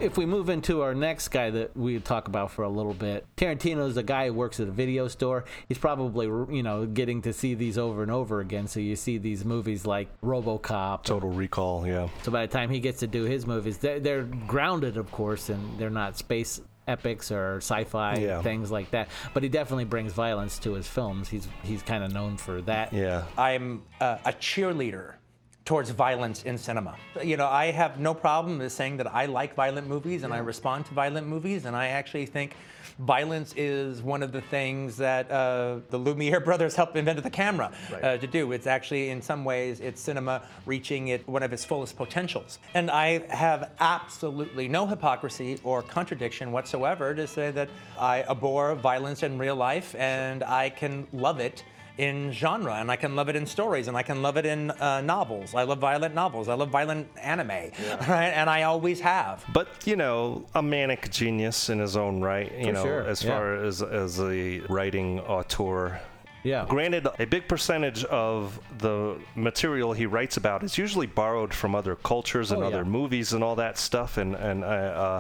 [SPEAKER 2] If we move into our next guy that we talk about for a little bit, Tarantino is a guy who works at a video store. He's probably, you know, getting to see these over and over again. So you see these movies like RoboCop,
[SPEAKER 1] Total Recall, yeah.
[SPEAKER 2] So by the time he gets to do his movies, they're, they're grounded, of course, and they're not space epics or sci-fi
[SPEAKER 1] Yeah.
[SPEAKER 2] things like that. But he definitely brings violence to his films. He's he's kind of known for that.
[SPEAKER 1] Yeah.
[SPEAKER 22] I'm uh, a cheerleader towards violence in cinema. You know, I have no problem with saying that I like violent movies and I respond to violent movies, and I actually think violence is one of the things that uh, the Lumiere brothers helped invent the camera uh, to do. It's actually, in some ways, it's cinema reaching it one of its fullest potentials. And I have absolutely no hypocrisy or contradiction whatsoever to say that I abhor violence in real life and I can love it in genre and I can love it in stories and I can love it in uh, novels. I love violent novels. I love violent anime, right? And I always have.
[SPEAKER 1] But you know, a manic genius in his own right. You
[SPEAKER 22] For
[SPEAKER 1] know,
[SPEAKER 22] sure,
[SPEAKER 1] as
[SPEAKER 22] yeah.
[SPEAKER 1] far as as a writing auteur.
[SPEAKER 2] Yeah.
[SPEAKER 1] Granted, a big percentage of the material he writes about is usually borrowed from other cultures and
[SPEAKER 2] Oh,
[SPEAKER 1] other
[SPEAKER 2] yeah.
[SPEAKER 1] movies and all that stuff, and and uh, uh,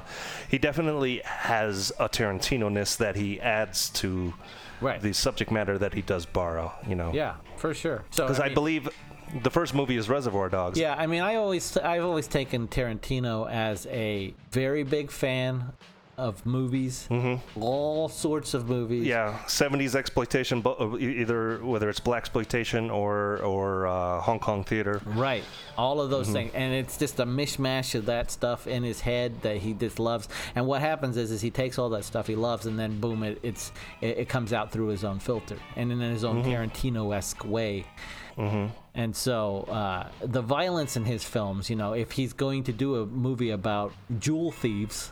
[SPEAKER 1] he definitely has a Tarantino-ness that he adds to the subject matter that he does borrow. You know.
[SPEAKER 2] Yeah, for sure. So
[SPEAKER 1] Because I,
[SPEAKER 2] mean-
[SPEAKER 1] believe the first movie is Reservoir Dogs.
[SPEAKER 2] Yeah, I mean, I always I've always taken Tarantino as a very big fan of movies, mm-hmm. all sorts of movies.
[SPEAKER 1] Yeah, 70s exploitation, uh, either whether it's black exploitation or or uh, Hong Kong theater.
[SPEAKER 2] Right. All of those
[SPEAKER 1] Mhm.
[SPEAKER 2] things, and it's just a mishmash of that stuff in his head that he just loves. And what happens is, is he takes all that stuff he loves, and then boom, it, it's it, it comes out through his own filter and in his own
[SPEAKER 1] Mhm.
[SPEAKER 2] Tarantino-esque way.
[SPEAKER 1] Mm-hmm.
[SPEAKER 2] And so uh, the violence in his films, you know, if he's going to do a movie about jewel thieves.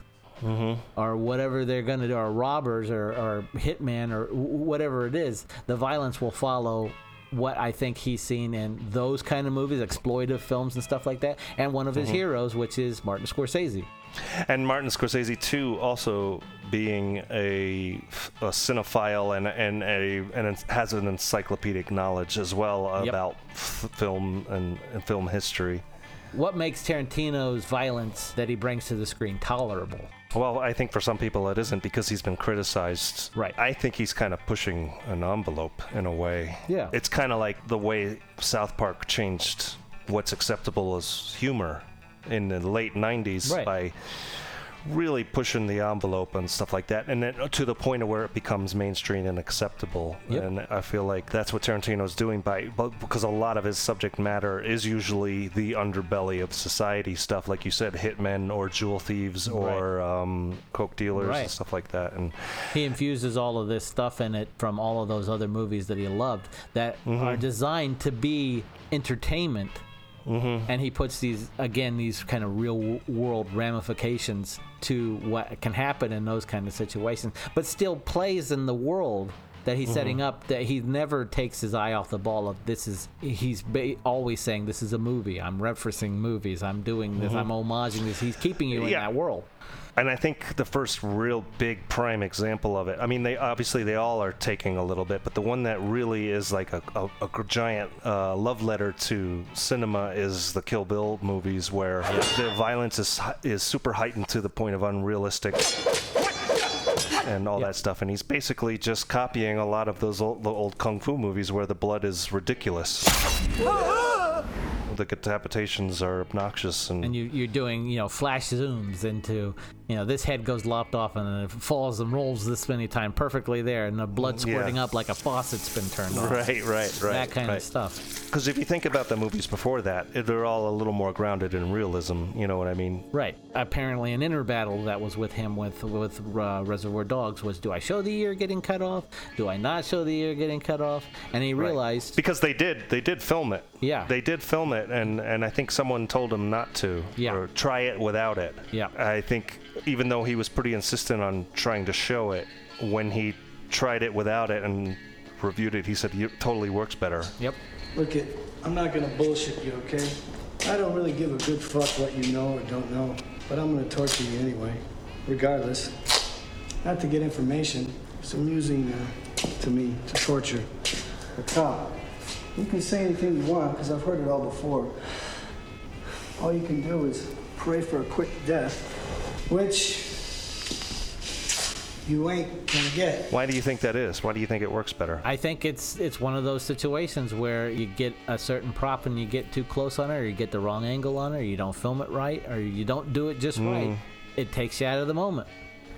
[SPEAKER 2] Or whatever they're going to do, or robbers, or, or hitman, or w- whatever it is, the violence will follow what I think he's seen in those kind of movies, exploitive films and stuff like that. And one of his
[SPEAKER 1] Mhm.
[SPEAKER 2] heroes, which is Martin Scorsese.
[SPEAKER 1] And Martin Scorsese too, also being a, a cinephile and and a and has an encyclopedic knowledge as well
[SPEAKER 2] Yep.
[SPEAKER 1] about f- film and, and film history.
[SPEAKER 2] What makes Tarantino's violence that he brings to the screen tolerable?
[SPEAKER 1] Well, I think for some people it isn't because he's been criticized.
[SPEAKER 2] Right.
[SPEAKER 1] I think he's kind of pushing an envelope in a way.
[SPEAKER 2] Yeah.
[SPEAKER 1] It's kind of like the way South Park changed what's acceptable as humor in the late 90s
[SPEAKER 2] Right.
[SPEAKER 1] by really pushing the envelope and stuff like that and then to the point of where it becomes mainstream and acceptable
[SPEAKER 2] Yep.
[SPEAKER 1] and i feel like that's what tarantino's doing by but because a lot of his subject matter is usually the underbelly of society stuff like you said hitmen or jewel thieves or um, coke dealers
[SPEAKER 2] Right.
[SPEAKER 1] and stuff like that and
[SPEAKER 2] He infuses all of this stuff in it from all of those other movies that he loved that are designed to be entertainment. And he puts these, again, these kind of real world ramifications to what can happen in those kind of situations, but still plays in the world that he's setting up that he never takes his eye off the ball of this is he's ba- always saying this is a movie. I'm referencing movies. I'm doing this.
[SPEAKER 1] Mhm.
[SPEAKER 2] i'm homaging this. He's keeping you in that world
[SPEAKER 1] And I think the first real big prime example of it. I mean, they obviously they all are taking a little bit, but the one that really is like a, a, a giant uh, love letter to cinema is the Kill Bill movies, where the violence is is super heightened to the point of unrealistic. And all that stuff, and he's basically just copying a lot of those old, the old kung fu movies where the blood is ridiculous. The decapitations are obnoxious, and,
[SPEAKER 2] and you, you're doing you know flash zooms into you know this head goes lopped off and then it falls and rolls this many times perfectly there and the blood squirting
[SPEAKER 1] Yeah.
[SPEAKER 2] up like a faucet's been turned on
[SPEAKER 1] Right, right, right.
[SPEAKER 2] that kind
[SPEAKER 1] right.
[SPEAKER 2] of stuff
[SPEAKER 1] Because if you think about the movies before that, they're all a little more grounded in realism. You know what I mean?
[SPEAKER 2] Right. Apparently, an inner battle that was with him with with uh, Reservoir Dogs was: Do I show the ear getting cut off? Do I not show the ear getting cut off? And he realized
[SPEAKER 1] Because they did, they did film it.
[SPEAKER 2] Yeah.
[SPEAKER 1] They did film it, and and I think someone told him not to.
[SPEAKER 2] Yeah.
[SPEAKER 1] Or try it without it.
[SPEAKER 2] Yeah.
[SPEAKER 1] I think even though he was pretty insistent on trying to show it, when he tried it without it and reviewed it, he said it totally works better.
[SPEAKER 2] Yep.
[SPEAKER 23] Look it, I'm not gonna bullshit you, okay? I don't really give a good fuck what you know or don't know, but I'm gonna torture you anyway, regardless. Not to get information, it's amusing uh, to me to torture a cop. You can say anything you want, because I've heard it all before. All you can do is pray for a quick death, which you ain't gonna get.
[SPEAKER 1] Why do you think that is? Why do you think it works better?
[SPEAKER 2] I think it's it's one of those situations where you get a certain prop and you get too close on it, or you get the wrong angle on it, or you don't film it right, or you don't do it just right.
[SPEAKER 1] Mm.
[SPEAKER 2] It takes you out of the moment.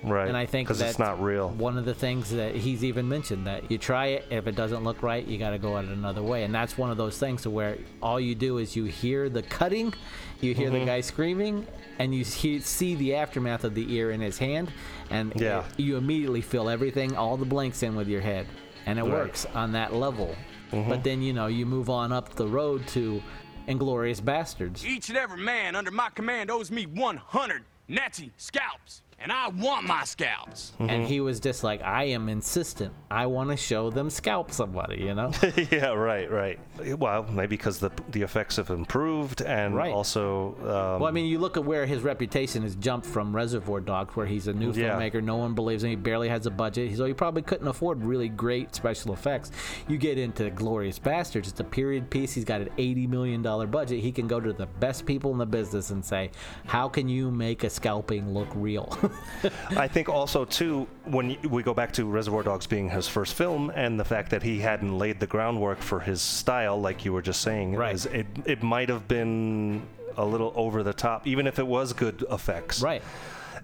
[SPEAKER 1] Right.
[SPEAKER 2] And I think
[SPEAKER 1] because it's
[SPEAKER 2] that's
[SPEAKER 1] not real.
[SPEAKER 2] One of the things that he's even mentioned that you try it, if it doesn't look right, you got to go at it another way. And that's one of those things where all you do is you hear the cutting, you hear the
[SPEAKER 1] Mhm.
[SPEAKER 2] guy screaming, and you see, see the aftermath of the ear in his hand, and
[SPEAKER 1] Yeah.
[SPEAKER 2] you immediately fill everything, all the blanks in with your head, and it
[SPEAKER 1] Right.
[SPEAKER 2] works on that level.
[SPEAKER 1] Mhm.
[SPEAKER 2] But then you know you move on up the road to Inglourious Basterds.
[SPEAKER 24] Each and every man under my command owes me 100 Nazi scalps, and I want my scalps.
[SPEAKER 2] And he was just like, I am insistent. I want to show them scalp somebody, you know?
[SPEAKER 1] yeah, right, right. Well, maybe because the the effects have improved, and
[SPEAKER 2] Right.
[SPEAKER 1] also. Um,
[SPEAKER 2] well, I mean, you look at where his reputation has jumped from Reservoir Dogs, where he's a new
[SPEAKER 1] Yeah.
[SPEAKER 2] filmmaker, no one believes him, he barely has a budget, so he probably couldn't afford really great special effects. You get into Glorious Bastards, it's a period piece, he's got an $80 million budget, he can go to the best people in the business and say, how can you make a scalping look real?
[SPEAKER 1] I think also too when we go back to Reservoir Dogs being his first film and the fact that he hadn't laid the groundwork for his style, like you were just saying, right. is it it might have been a little over the top, even if it was good effects.
[SPEAKER 2] Right.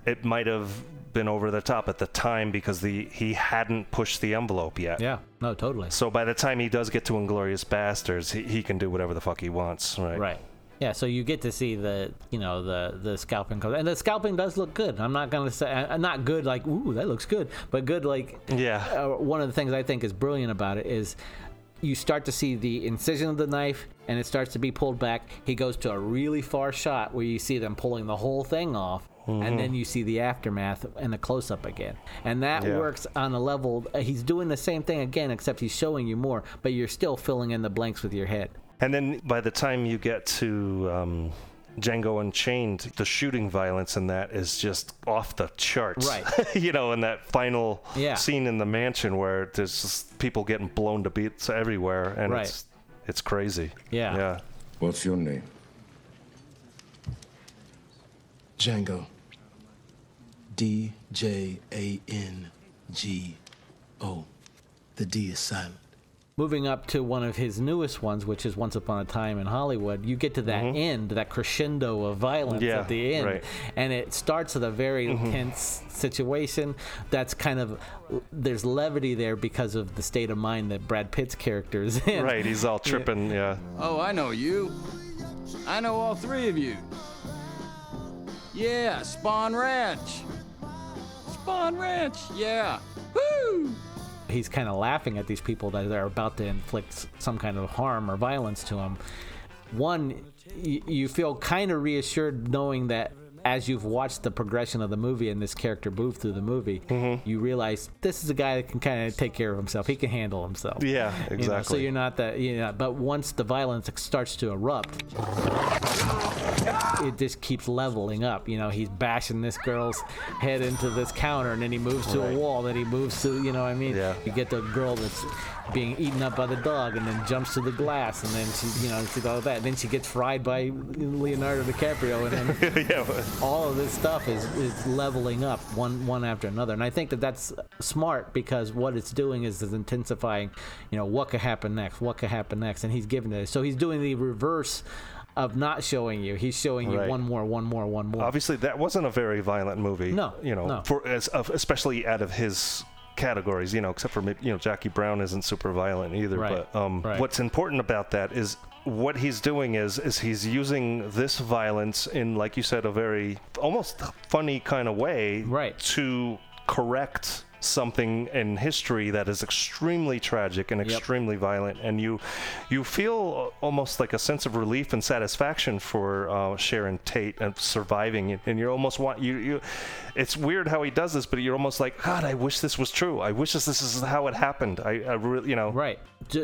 [SPEAKER 1] It might have been over the top at the time because the he hadn't pushed the envelope yet.
[SPEAKER 2] Yeah, no, totally.
[SPEAKER 1] So by the time he does get to Inglourious Basterds, he, he can do whatever the fuck he wants, right?
[SPEAKER 2] Right. Yeah, so you get to see the, you know, the the scalping and the scalping does look good. I'm not gonna say uh, not good like ooh that looks good, but good like
[SPEAKER 1] yeah.
[SPEAKER 2] Uh, one of the things I think is brilliant about it is you start to see the incision of the knife, and it starts to be pulled back. He goes to a really far shot where you see them pulling the whole thing off.
[SPEAKER 1] Mhm.
[SPEAKER 2] And then you see the aftermath and the close up again. And that
[SPEAKER 1] Yeah.
[SPEAKER 2] works on a level. uh, He's doing the same thing again, except he's showing you more, but you're still filling in the blanks with your head.
[SPEAKER 1] And then by the time you get to um, Django Unchained, the shooting violence in that is just off the charts.
[SPEAKER 2] Right.
[SPEAKER 1] you know, in that final
[SPEAKER 2] Yeah.
[SPEAKER 1] scene in the mansion where there's just people getting blown to bits everywhere, and
[SPEAKER 2] Right.
[SPEAKER 1] it's it's crazy.
[SPEAKER 2] Yeah.
[SPEAKER 1] Yeah.
[SPEAKER 13] What's your name?
[SPEAKER 23] Django. D J A N G O. The D is silent.
[SPEAKER 2] Moving up to one of his newest ones, which is Once Upon a Time in Hollywood, you get to that end, that crescendo of violence
[SPEAKER 1] Mm-hmm. Yeah,
[SPEAKER 2] at the end,
[SPEAKER 1] right.
[SPEAKER 2] and it starts with a very
[SPEAKER 1] Mhm.
[SPEAKER 2] tense situation. That's kind of there's levity there because of the state of mind that Brad Pitt's character is in.
[SPEAKER 1] Right. He's all tripping. Yeah.
[SPEAKER 24] Oh, I know you. I know all three of you. Yeah, Spahn Ranch. Spahn Ranch, yeah. Woo!
[SPEAKER 2] He's kind of laughing at these people that are about to inflict some kind of harm or violence to him. One, y- you feel kind of reassured knowing that as you've watched the progression of the movie and this character move through the movie,
[SPEAKER 1] Mm-hmm.
[SPEAKER 2] you realize this is a guy that can kind of take care of himself. He can handle himself.
[SPEAKER 1] Yeah,
[SPEAKER 2] You know, so
[SPEAKER 1] exactly.
[SPEAKER 2] you're not that, you know, but once the violence starts to erupt, it just keeps leveling up. You know, he's bashing this girl's head into this counter, and then he moves to
[SPEAKER 1] Right.
[SPEAKER 2] a wall. Then he moves to, you know, what I mean,
[SPEAKER 1] Yeah.
[SPEAKER 2] you get the girl that's being eaten up by the dog, and then jumps to the glass, and then she, you know, she all that. Then she gets fried by Leonardo DiCaprio, and then
[SPEAKER 1] yeah,
[SPEAKER 2] all of this stuff is, is leveling up one one after another. And I think that that's smart because what it's doing is is intensifying, you know, what could happen next, what could happen next, and he's giving it. So he's doing the reverse of not showing you. He's showing you
[SPEAKER 1] Right.
[SPEAKER 2] one more, one more, one more.
[SPEAKER 1] Obviously, that wasn't a very violent movie.
[SPEAKER 2] No,
[SPEAKER 1] you know,
[SPEAKER 2] no.
[SPEAKER 1] for as, especially out of his categories, you know, except for maybe, you know Jackie Brown isn't super violent either.
[SPEAKER 2] Right,
[SPEAKER 1] But um,
[SPEAKER 2] right.
[SPEAKER 1] what's important about that is what he's doing is is he's using this violence in, like you said, a very almost funny kind of way,
[SPEAKER 2] right.
[SPEAKER 1] to correct something in history that is extremely tragic and
[SPEAKER 2] Yep.
[SPEAKER 1] extremely violent and you you feel almost like a sense of relief and satisfaction for uh, Sharon Tate and surviving it and you're almost want you you it's weird how he does this but you're almost like god I wish this was true I wish this, this is how it happened I, I really you know
[SPEAKER 2] Right.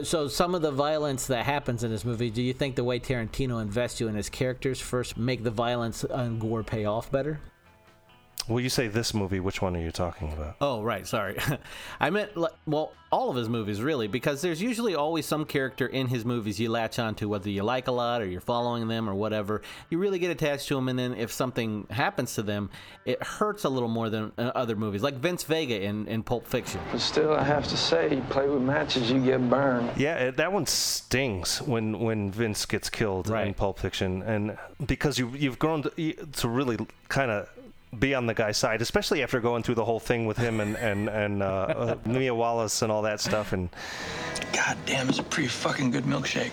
[SPEAKER 2] So some of the violence that happens in this movie, do you think the way Tarantino invests you in his characters first make the violence and gore pay off better?
[SPEAKER 1] Well, you say this movie. Which one are you talking about?
[SPEAKER 2] Oh, right. Sorry. I meant, well, all of his movies, really, because there's usually always some character in his movies you latch onto, whether you like a lot or you're following them or whatever. You really get attached to them, and then if something happens to them, it hurts a little more than uh, other movies, like Vince Vega in, in Pulp Fiction.
[SPEAKER 25] But still, I have to say, you play with matches, you get burned.
[SPEAKER 1] Yeah, that one stings when when Vince gets killed in Pulp Fiction, and because you you've grown to, to really kind of be on the guy's side, especially after going through the whole thing with him and and and uh, uh, Mia Wallace and all that stuff, and
[SPEAKER 25] God damn, it's a pretty fucking good milkshake.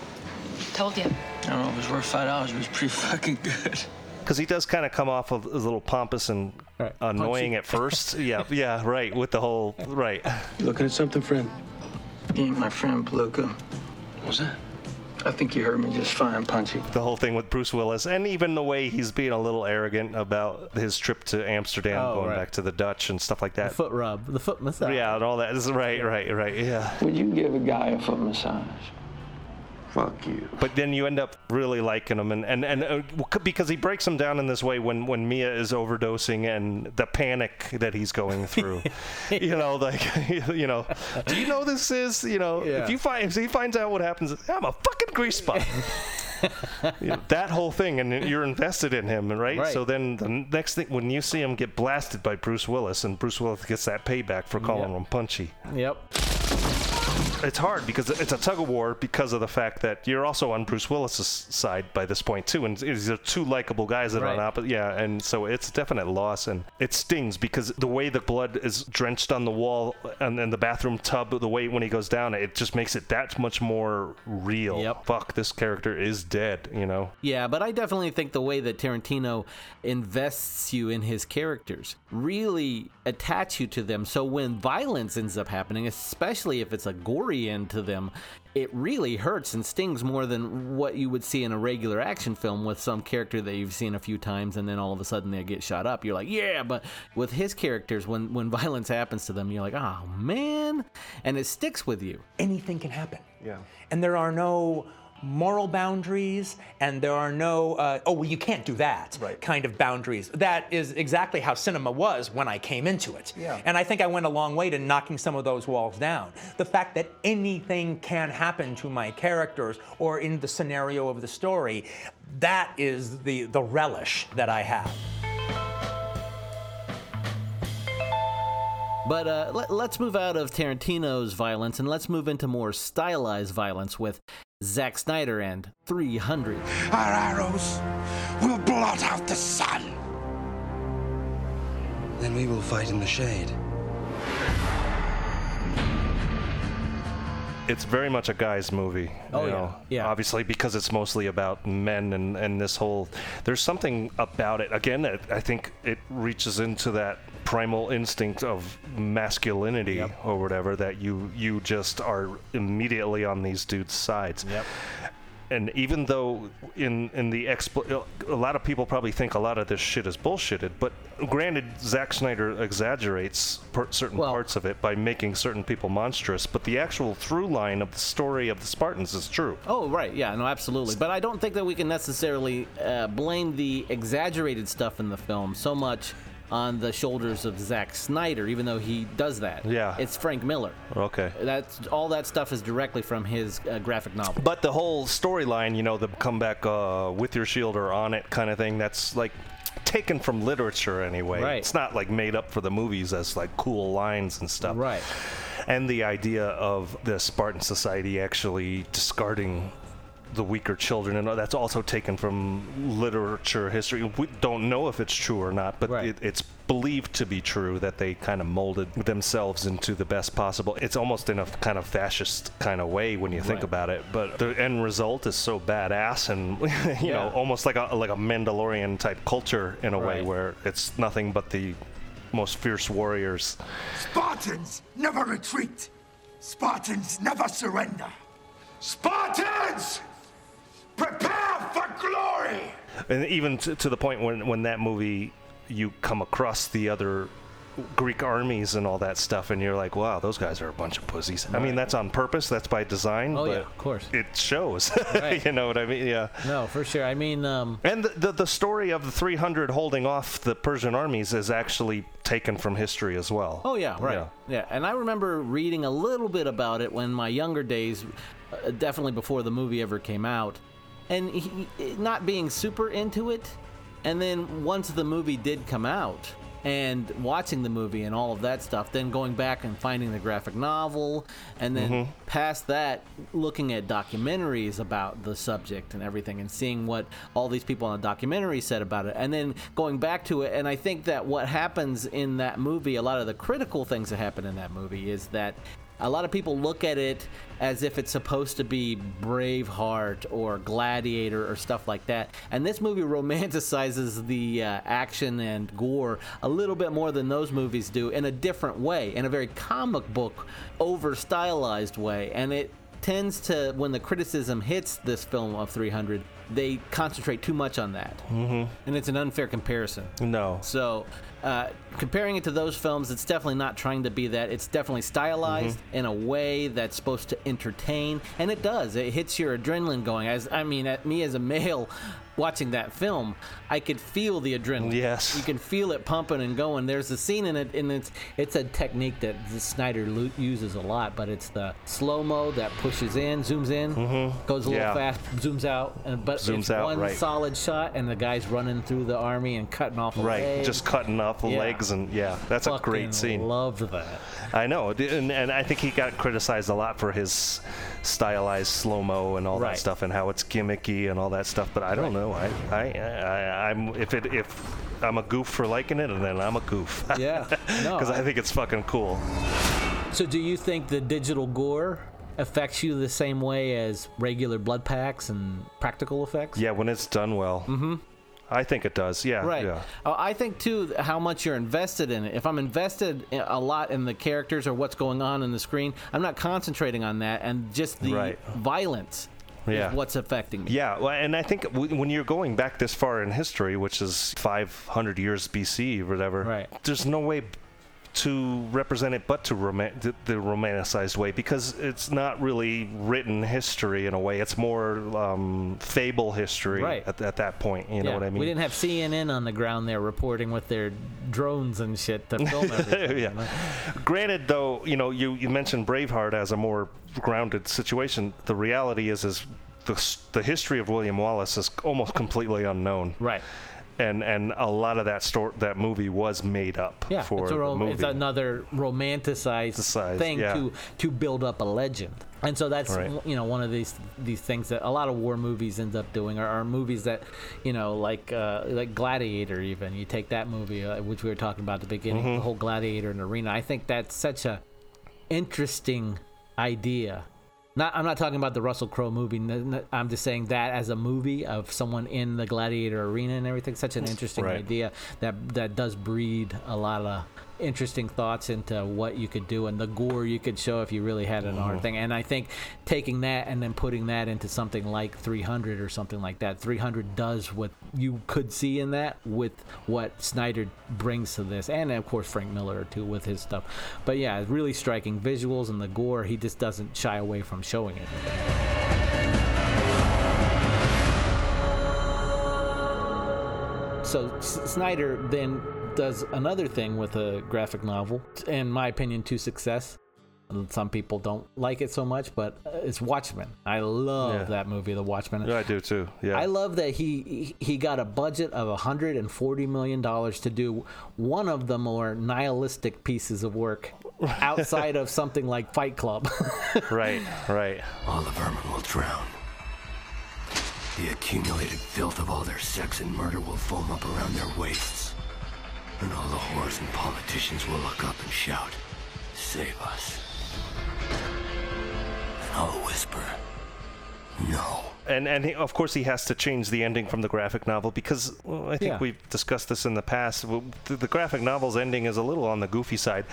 [SPEAKER 26] Told you.
[SPEAKER 25] I don't know if it was worth five dollars, but it's pretty fucking good.
[SPEAKER 1] because he does kind of come off of a little pompous and annoying
[SPEAKER 25] Punchy.
[SPEAKER 1] at first. yeah, yeah, right. With the whole right.
[SPEAKER 23] You looking at something, friend?
[SPEAKER 25] You ain't my friend, Palooka. What's that? I think you heard me just fine, Punchy.
[SPEAKER 1] The whole thing with Bruce Willis, and even the way he's being a little arrogant about his trip to Amsterdam,
[SPEAKER 2] Oh,
[SPEAKER 1] going
[SPEAKER 2] right.
[SPEAKER 1] back to the Dutch and stuff like that.
[SPEAKER 2] The foot rub, the foot massage.
[SPEAKER 1] Yeah, and all that is right, right, right. Yeah.
[SPEAKER 25] Would you give a guy a foot massage?
[SPEAKER 1] Fuck you. But then you end up really liking him, and and and uh, because he breaks him down in this way when when Mia is overdosing and the panic that he's going through. you know, like you know, do you know this is? You know,
[SPEAKER 2] Yeah.
[SPEAKER 1] if you find if he finds out what happens, I'm a fucking grease spot. You know, that whole thing, and you're invested in him, right?
[SPEAKER 2] Right.
[SPEAKER 1] So then the next thing, when you see him get blasted by Bruce Willis, and Bruce Willis gets that payback for calling
[SPEAKER 2] Yep.
[SPEAKER 1] him punchy,
[SPEAKER 2] Yep.
[SPEAKER 1] It's hard because it's a tug of war because of the fact that you're also on Bruce Willis's side by this point too, and these are two likable guys that are on
[SPEAKER 2] Right.
[SPEAKER 1] opposite. Yeah, and so it's a definite loss, and it stings because the way the blood is drenched on the wall and then the bathroom tub, the way when he goes down, it just makes it that much more real. Yep. Fuck, this character is dead. You know.
[SPEAKER 2] Yeah, but I definitely think the way that Tarantino invests you in his characters really attach you to them. So when violence ends up happening, especially if it's a gory end to them, it really hurts and stings more than what you would see in a regular action film with some character that you've seen a few times and then all of a sudden they get shot up. You're like, yeah, but with his characters, when when violence happens to them, you're like, oh man, and it sticks with you.
[SPEAKER 22] Anything can happen.
[SPEAKER 1] Yeah.
[SPEAKER 22] And there are no moral boundaries and there are no uh, oh well you can't do that kind of boundaries. That is exactly how cinema was when i came into it.
[SPEAKER 1] Yeah.
[SPEAKER 22] and i think i went a long way to knocking some of those walls down. The fact that anything can happen to my characters or in the scenario of the story that is the the relish that i have.
[SPEAKER 2] But uh, let, let's move out of Tarantino's violence and let's move into more stylized violence with Zack Snyder and 300.
[SPEAKER 7] Our arrows will blot out the sun.
[SPEAKER 27] Then we will fight in the shade.
[SPEAKER 1] It's very much a guy's movie.
[SPEAKER 2] Oh, yeah.
[SPEAKER 1] know,
[SPEAKER 2] Yeah.
[SPEAKER 1] Obviously, because it's mostly about men and, and this whole. There's something about it. Again, it, I think it reaches into that primal instinct of masculinity or whatever that you you just are immediately on these dudes' sides.
[SPEAKER 2] Yep.
[SPEAKER 1] And even though in in the expl- a lot of people probably think a lot of this shit is bullshitted, but granted, Zack Snyder exaggerates per- certain parts of it by making certain people monstrous, but the actual through line of the story of the Spartans is true.
[SPEAKER 2] Oh, right. Yeah, no, absolutely. But I don't think that we can necessarily uh, blame the exaggerated stuff in the film so much on the shoulders of Zack Snyder, even though he does that.
[SPEAKER 1] Yeah.
[SPEAKER 2] It's Frank Miller.
[SPEAKER 1] Okay.
[SPEAKER 2] That's all that stuff is directly from his uh, graphic novel.
[SPEAKER 1] But the whole storyline, you know, the comeback uh, with your shield or on it kind of thing, that's like taken from literature anyway.
[SPEAKER 2] Right.
[SPEAKER 1] It's not like made up for the movies as like cool lines and stuff.
[SPEAKER 2] Right.
[SPEAKER 1] And the idea of the Spartan society actually discarding the weaker children, and that's also taken from literature, history. We don't know if it's true or not, but it, it's believed to be true that they kind of molded themselves into the best possible. It's almost in a kind of fascist kind of way when you think
[SPEAKER 2] Right.
[SPEAKER 1] about it, but the end result is so badass and you know almost like a like a Mandalorian type culture in a way where it's nothing but the most fierce warriors.
[SPEAKER 7] Spartans never retreat. Spartans never surrender. Spartans! Prepare for glory!
[SPEAKER 1] and even to, to the point when when that movie you come across the other Greek armies and all that stuff, and you're like, wow, those guys are a bunch of pussies. I mean, that's on purpose. That's by design.
[SPEAKER 2] Oh,
[SPEAKER 1] but
[SPEAKER 2] yeah, of course.
[SPEAKER 1] It shows.
[SPEAKER 2] Right.
[SPEAKER 1] you know what I mean? Yeah.
[SPEAKER 2] No, for sure. I mean, um,
[SPEAKER 1] And the, the the story of the 300 holding off the Persian armies is actually taken from history as well.
[SPEAKER 2] Oh yeah, right. Yeah. and I remember reading a little bit about it when my younger days, uh, definitely before the movie ever came out, and he, not being super into it. And then once the movie did come out, and watching the movie and all of that stuff, then going back and finding the graphic novel, and then
[SPEAKER 1] Mhm.
[SPEAKER 2] past that, looking at documentaries about the subject and everything, and seeing what all these people on the documentary said about it, and then going back to it. And I think that what happens in that movie, a lot of the critical things that happen in that movie, is that a lot of people look at it as if it's supposed to be Braveheart or Gladiator or stuff like that. And this movie romanticizes the uh, action and gore a little bit more than those movies do in a different way, in a very comic book, over stylized way. And it tends to, when the criticism hits this film of 300, they concentrate too much on that.
[SPEAKER 1] Mm-hmm.
[SPEAKER 2] And it's an unfair comparison.
[SPEAKER 1] No.
[SPEAKER 2] So, uh, comparing it to those films, it's definitely not trying to be that. It's definitely stylized in a way that's supposed to entertain, and it does. It hits your adrenaline going. As I mean, at me as a male watching that film, I could feel the adrenaline.
[SPEAKER 1] Yes.
[SPEAKER 2] you can feel it pumping and going. There's a scene in it, and it's it's a technique that Snyder uses a lot, but it's the slow mo that pushes in, zooms in, mm-hmm. goes a little
[SPEAKER 1] Yeah.
[SPEAKER 2] fast, zooms out, and but
[SPEAKER 1] Zooms
[SPEAKER 2] it's
[SPEAKER 1] out,
[SPEAKER 2] one
[SPEAKER 1] right.
[SPEAKER 2] solid shot, and the guy's running through the army and cutting off
[SPEAKER 1] Right,
[SPEAKER 2] leg.
[SPEAKER 1] just cutting off the
[SPEAKER 2] Yeah.
[SPEAKER 1] legs and yeah, that's a great scene.
[SPEAKER 2] Loved that.
[SPEAKER 1] I know, and, and I think he got criticized a lot for his stylized slow mo and all
[SPEAKER 2] Right.
[SPEAKER 1] that stuff, and how it's gimmicky and all that stuff. But I don't know. I, I, I, I'm if it if I'm a goof for liking it, and then I'm a goof.
[SPEAKER 2] Yeah, no,
[SPEAKER 1] because I,
[SPEAKER 2] I-
[SPEAKER 1] think it's fucking cool.
[SPEAKER 2] So, do you think the digital gore affects you the same way as regular blood packs and practical effects?
[SPEAKER 1] Yeah, when it's done well. Mm-hmm. I think it does. Yeah.
[SPEAKER 2] Right.
[SPEAKER 1] Yeah.
[SPEAKER 2] Uh, I think too how much you're invested in it. If I'm invested a lot in the characters or what's going on in the screen, I'm not concentrating on that, and just the
[SPEAKER 1] Right.
[SPEAKER 2] violence
[SPEAKER 1] Yeah.
[SPEAKER 2] what's affecting me.
[SPEAKER 1] Yeah, well, and I think w- when you're going back this far in history, which is 500 years BC or whatever,
[SPEAKER 2] Right.
[SPEAKER 1] there's no way to represent it but to roman- the, the romanticized way because it's not really written history in a way. It's more um, fable history
[SPEAKER 2] Right.
[SPEAKER 1] at, at that point. You know what I mean?
[SPEAKER 2] We didn't have CNN on the ground there reporting with their drones and shit to film everything.
[SPEAKER 1] yeah.
[SPEAKER 2] you know?
[SPEAKER 1] Granted, though, you know, you, you mentioned Braveheart as a more grounded situation. The reality is, is the, the history of William Wallace is almost completely unknown.
[SPEAKER 2] Right.
[SPEAKER 1] And and a lot of that story, that movie was made up
[SPEAKER 2] Yeah,
[SPEAKER 1] for
[SPEAKER 2] it's, ro-
[SPEAKER 1] movie.
[SPEAKER 2] it's another romanticized
[SPEAKER 1] Romanticized,
[SPEAKER 2] thing
[SPEAKER 1] yeah.
[SPEAKER 2] to to build up a legend. And so that's
[SPEAKER 1] Right.
[SPEAKER 2] you know one of these these things that a lot of war movies end up doing are, are movies that you know like uh, like Gladiator even you take that movie uh, which we were talking about at the beginning
[SPEAKER 1] Mm-hmm.
[SPEAKER 2] the whole Gladiator and arena I think that's such a interesting idea. Not, I'm not talking about the Russell Crowe movie. I'm just saying that as a movie of someone in the gladiator arena and everything. Such an interesting
[SPEAKER 1] Right.
[SPEAKER 2] idea that that does breed a lot of interesting thoughts into what you could do and the gore you could show if you really had an art
[SPEAKER 1] Mhm.
[SPEAKER 2] thing. And I think taking that and then putting that into something like 300 or something like that, 300 does what you could see in that with what Snyder brings to this, and of course Frank Miller too with his stuff. But yeah, really striking visuals and the gore. He just doesn't shy away from showing it. So S- Snyder then does another thing with a graphic novel, in my opinion, to success. Some people don't like it so much, but uh, it's Watchmen. I love
[SPEAKER 1] Yeah.
[SPEAKER 2] that movie, The Watchmen.
[SPEAKER 1] Yeah, I do too. Yeah.
[SPEAKER 2] I love that he he got a budget of 140 million dollars to do one of the more nihilistic pieces of work outside of something like Fight Club.
[SPEAKER 1] right, right.
[SPEAKER 28] All the vermin will drown. The accumulated filth of all their sex and murder will foam up around their waists. And all the whores and politicians will look up and shout, Save us. And I'll whisper, No.
[SPEAKER 1] And and he, of course he has to change the ending from the graphic novel because well, I think
[SPEAKER 2] Yeah.
[SPEAKER 1] we've discussed this in the past. W- The, the graphic novel's ending is a little on the goofy side.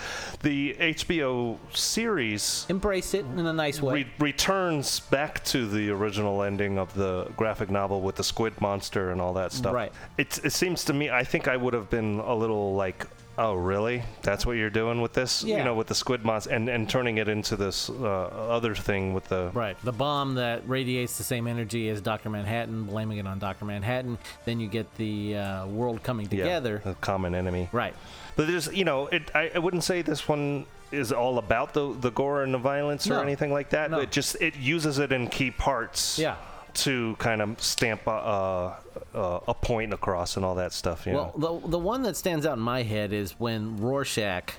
[SPEAKER 1] The HBO series
[SPEAKER 2] embraced it in a nice way.
[SPEAKER 1] Re- returns back to the original ending of the graphic novel with the squid monster and all that stuff.
[SPEAKER 2] Right.
[SPEAKER 1] It it seems to me I think I would have been a little like. Oh really? That's what you're doing with this?
[SPEAKER 2] Yeah.
[SPEAKER 1] You know, with the squid monster and, and turning it into this uh, other thing with the
[SPEAKER 2] Right. The bomb that radiates the same energy as Dr. Manhattan, blaming it on Dr. Manhattan. Then you get the uh, world coming together.
[SPEAKER 1] Yeah, a common enemy.
[SPEAKER 2] Right.
[SPEAKER 1] But there's, you know, it, I, I wouldn't say this one is all about the the gore and the violence or anything like that. No. It just it uses it in key parts.
[SPEAKER 2] Yeah.
[SPEAKER 1] To kind of stamp a, uh, uh, a point across and all that stuff. You know.
[SPEAKER 2] Well, the the one that stands out in my head is when Rorschach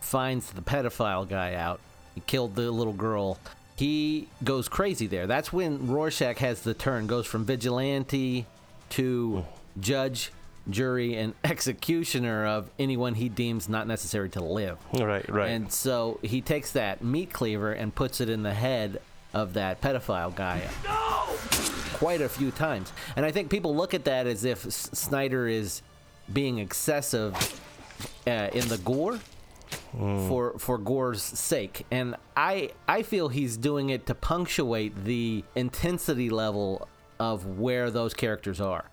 [SPEAKER 2] finds the pedophile guy out. He killed the little girl. He goes crazy there. That's when Rorschach has the turn, goes from vigilante to judge, jury, and executioner of anyone he deems not necessary to live.
[SPEAKER 1] Right, right.
[SPEAKER 2] And so he takes that meat cleaver and puts it in the head of that pedophile guy quite a few times. And I think people look at that as if S- Snyder is being excessive uh, in the gore for for gore's sake. And I I feel he's doing it to punctuate the intensity level of where those characters are,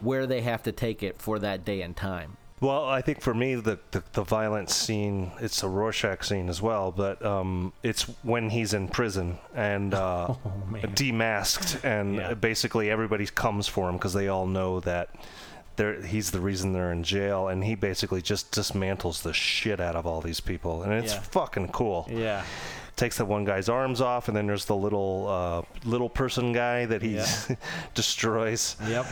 [SPEAKER 2] where they have to take it for that day and time.
[SPEAKER 1] Well, I think for me, the, the, the violent scene, it's a Rorschach scene as well, but um, it's when he's in prison and uh, demasked, and basically everybody comes for him because they all know that they're, he's the reason they're in jail, and he basically just dismantles the shit out of all these people, and it's
[SPEAKER 2] Yeah.
[SPEAKER 1] fucking cool.
[SPEAKER 2] Yeah.
[SPEAKER 1] Takes that one guy's arms off, and then there's the little uh, little person guy that he destroys.
[SPEAKER 2] Yep.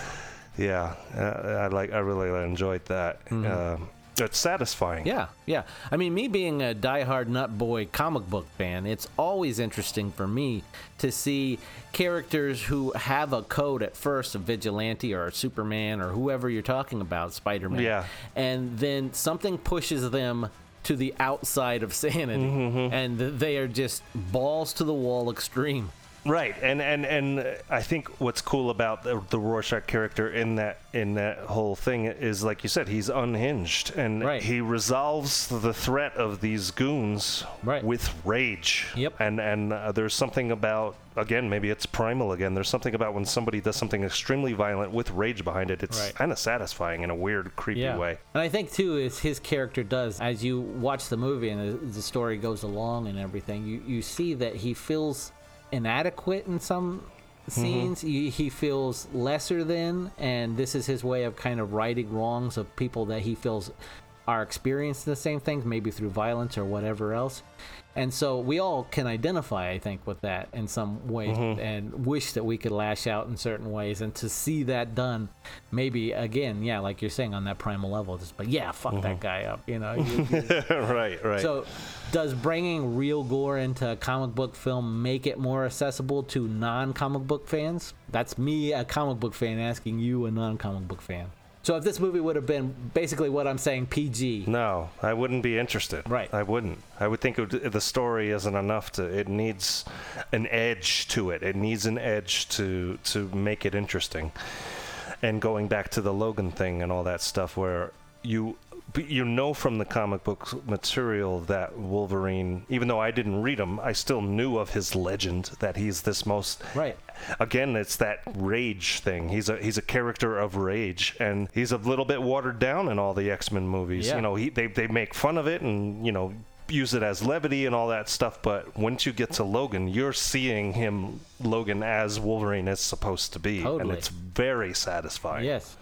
[SPEAKER 1] Yeah, uh, I like. I really enjoyed that. Uh, it's satisfying.
[SPEAKER 2] Mm-hmm. Yeah, yeah. I mean, me being a diehard nut boy comic book fan, it's always interesting for me to see characters who have a code at first, a vigilante or a Superman or whoever you're talking about, Spider Man.
[SPEAKER 1] Yeah.
[SPEAKER 2] And then something pushes them to the outside of sanity,
[SPEAKER 1] Mm-hmm.
[SPEAKER 2] and they are just balls to the wall extreme.
[SPEAKER 1] Right, and and and I think what's cool about the, the Rorschach character in that in that whole thing is, like you said, he's unhinged, and he resolves the threat of these goons with rage. Yep. And and uh, there's something about again, maybe it's primal again. There's something about when somebody does something extremely violent with rage behind it. It's
[SPEAKER 2] Right.
[SPEAKER 1] kind of satisfying in a weird, creepy way.
[SPEAKER 2] And I think too is his character does as you watch the movie and the, the story goes along and everything, you you see that he feels inadequate in some mm-hmm. scenes. He, he feels lesser than, and this is his way of kind of righting wrongs of people that he feels are experiencing the same things, maybe through violence or whatever else. And so we all can identify, I think, with that in some ways
[SPEAKER 1] Mhm.
[SPEAKER 2] and wish that we could lash out in certain ways. And to see that done, maybe again, yeah, like you're saying on that primal level, just, but yeah, fuck that guy up, you know? You- you-
[SPEAKER 1] right, right.
[SPEAKER 2] so, does bringing real gore into a comic book film make it more accessible to non-comic book fans? That's me, a comic book fan, asking you, a non-comic book fan. So, if this movie would have been basically what I'm saying, PG,
[SPEAKER 1] No, I wouldn't be interested. Right. I wouldn't. I would think it would, the story isn't enough to. It needs an edge to it. It needs an edge to to make it interesting. And going back to the Logan thing and all that stuff, where you you know from the comic book material that Wolverine, even though I didn't read them, I still knew of his legend that he's this most
[SPEAKER 2] right.
[SPEAKER 1] Again, it's that rage thing. He's a he's a character of rage, and he's a little bit watered down in all the X Men movies.
[SPEAKER 2] Yeah.
[SPEAKER 1] You know, he they they make fun of it, and you know use it as levity and all that stuff but once you get to Logan you're seeing him Logan as Wolverine is supposed to be and it's very satisfying
[SPEAKER 2] Yes.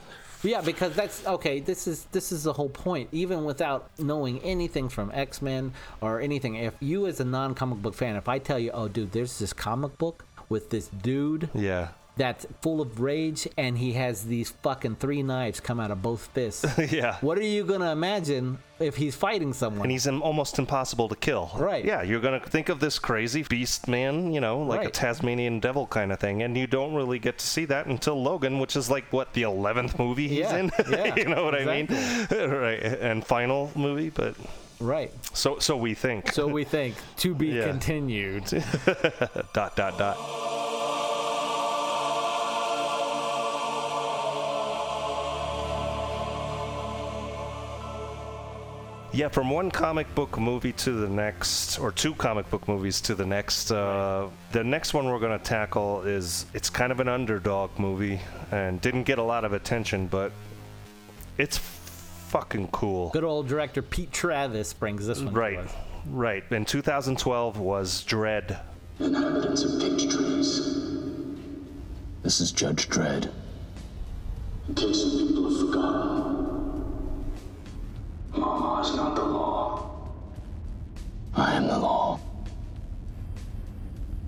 [SPEAKER 2] Yeah, because that's okay. This is this is the whole point. Even without knowing anything from X Men or anything, if you as a non comic book fan, if I tell you, oh, dude, there's this comic book with this dude
[SPEAKER 1] yeah
[SPEAKER 2] that's full of rage and he has these fucking three knives come out of both fists.
[SPEAKER 1] yeah.
[SPEAKER 2] What are you gonna imagine if he's fighting someone?
[SPEAKER 1] and he's almost impossible to kill.
[SPEAKER 2] Right.
[SPEAKER 1] Yeah, you're gonna think of this crazy beast man, you know, like a Tasmanian devil kind of thing, and you don't really get to see that until Logan, which is like what the eleventh movie he's
[SPEAKER 2] Yeah,
[SPEAKER 1] in.
[SPEAKER 2] yeah,
[SPEAKER 1] you know what I mean? right. And final movie, but
[SPEAKER 2] right.
[SPEAKER 1] So so we think.
[SPEAKER 2] So we think to be
[SPEAKER 1] Yeah.
[SPEAKER 2] continued.
[SPEAKER 1] dot dot dot. Yeah, from one comic book movie to the next, or two comic book movies to the next. Uh, the next one we're going to tackle is it's kind of an underdog movie and didn't get a lot of attention, but it's fucking cool.
[SPEAKER 2] Good old director Pete Travis brings this one. to
[SPEAKER 1] Right,
[SPEAKER 2] us.
[SPEAKER 1] right. In 2012 was Dredd.
[SPEAKER 29] Inhabitants of Peach Trees. This is Judge Dredd. In case some people have forgotten, Mama is not the law. I am the law.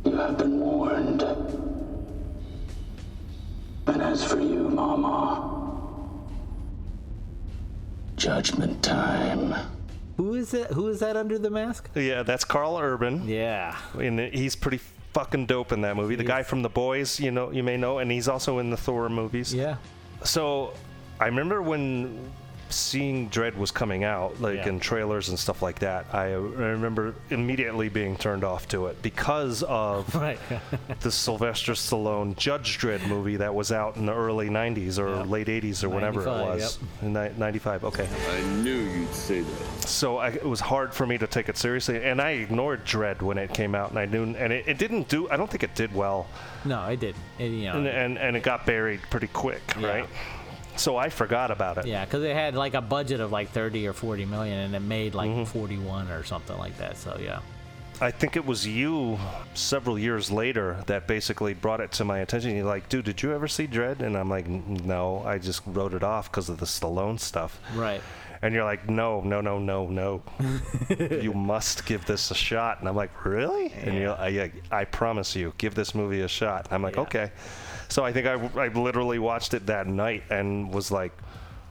[SPEAKER 29] You have been warned. And as for you, Mama, judgment time.
[SPEAKER 2] Who is it? Who is that under the mask?
[SPEAKER 1] Yeah, that's Karl Urban.
[SPEAKER 2] Yeah.
[SPEAKER 1] And he's pretty fucking dope in that movie. The guy from The Boys, you know, you may know, and he's also in the Thor movies.
[SPEAKER 2] Yeah.
[SPEAKER 1] So, I remember when seeing Dredd was coming out, like
[SPEAKER 2] Yeah.
[SPEAKER 1] in trailers and stuff like that. I, I remember immediately being turned off to it because of
[SPEAKER 2] Right.
[SPEAKER 1] the Sylvester Stallone Judge Dredd movie that was out in the early 90s or late 80s or whenever it
[SPEAKER 2] 95,
[SPEAKER 1] was. In ni- 95, okay.
[SPEAKER 26] I knew you'd say that.
[SPEAKER 1] So I, it was hard for me to take it seriously, and I ignored Dredd when it came out, and I knew, and it, it didn't do. I don't think it did well,
[SPEAKER 2] No, I did. It, you know,
[SPEAKER 1] and, and and it got buried pretty quick, right? So I forgot about it.
[SPEAKER 2] yeah, because it had like a budget of like 30 or 40 million and it made like
[SPEAKER 1] Mm-hmm.
[SPEAKER 2] 41 or something like that. So, yeah.
[SPEAKER 1] I think it was you several years later that basically brought it to my attention. You're like, dude, did you ever see Dredd? And I'm like, no, I just wrote it off because of the Stallone stuff.
[SPEAKER 2] Right.
[SPEAKER 1] And you're like, no, no, no, no, no. you must give this a shot. And I'm like, really? And you're, I, I promise you, give this movie a shot. I'm like, okay. So I think I, I literally watched it that night and was like,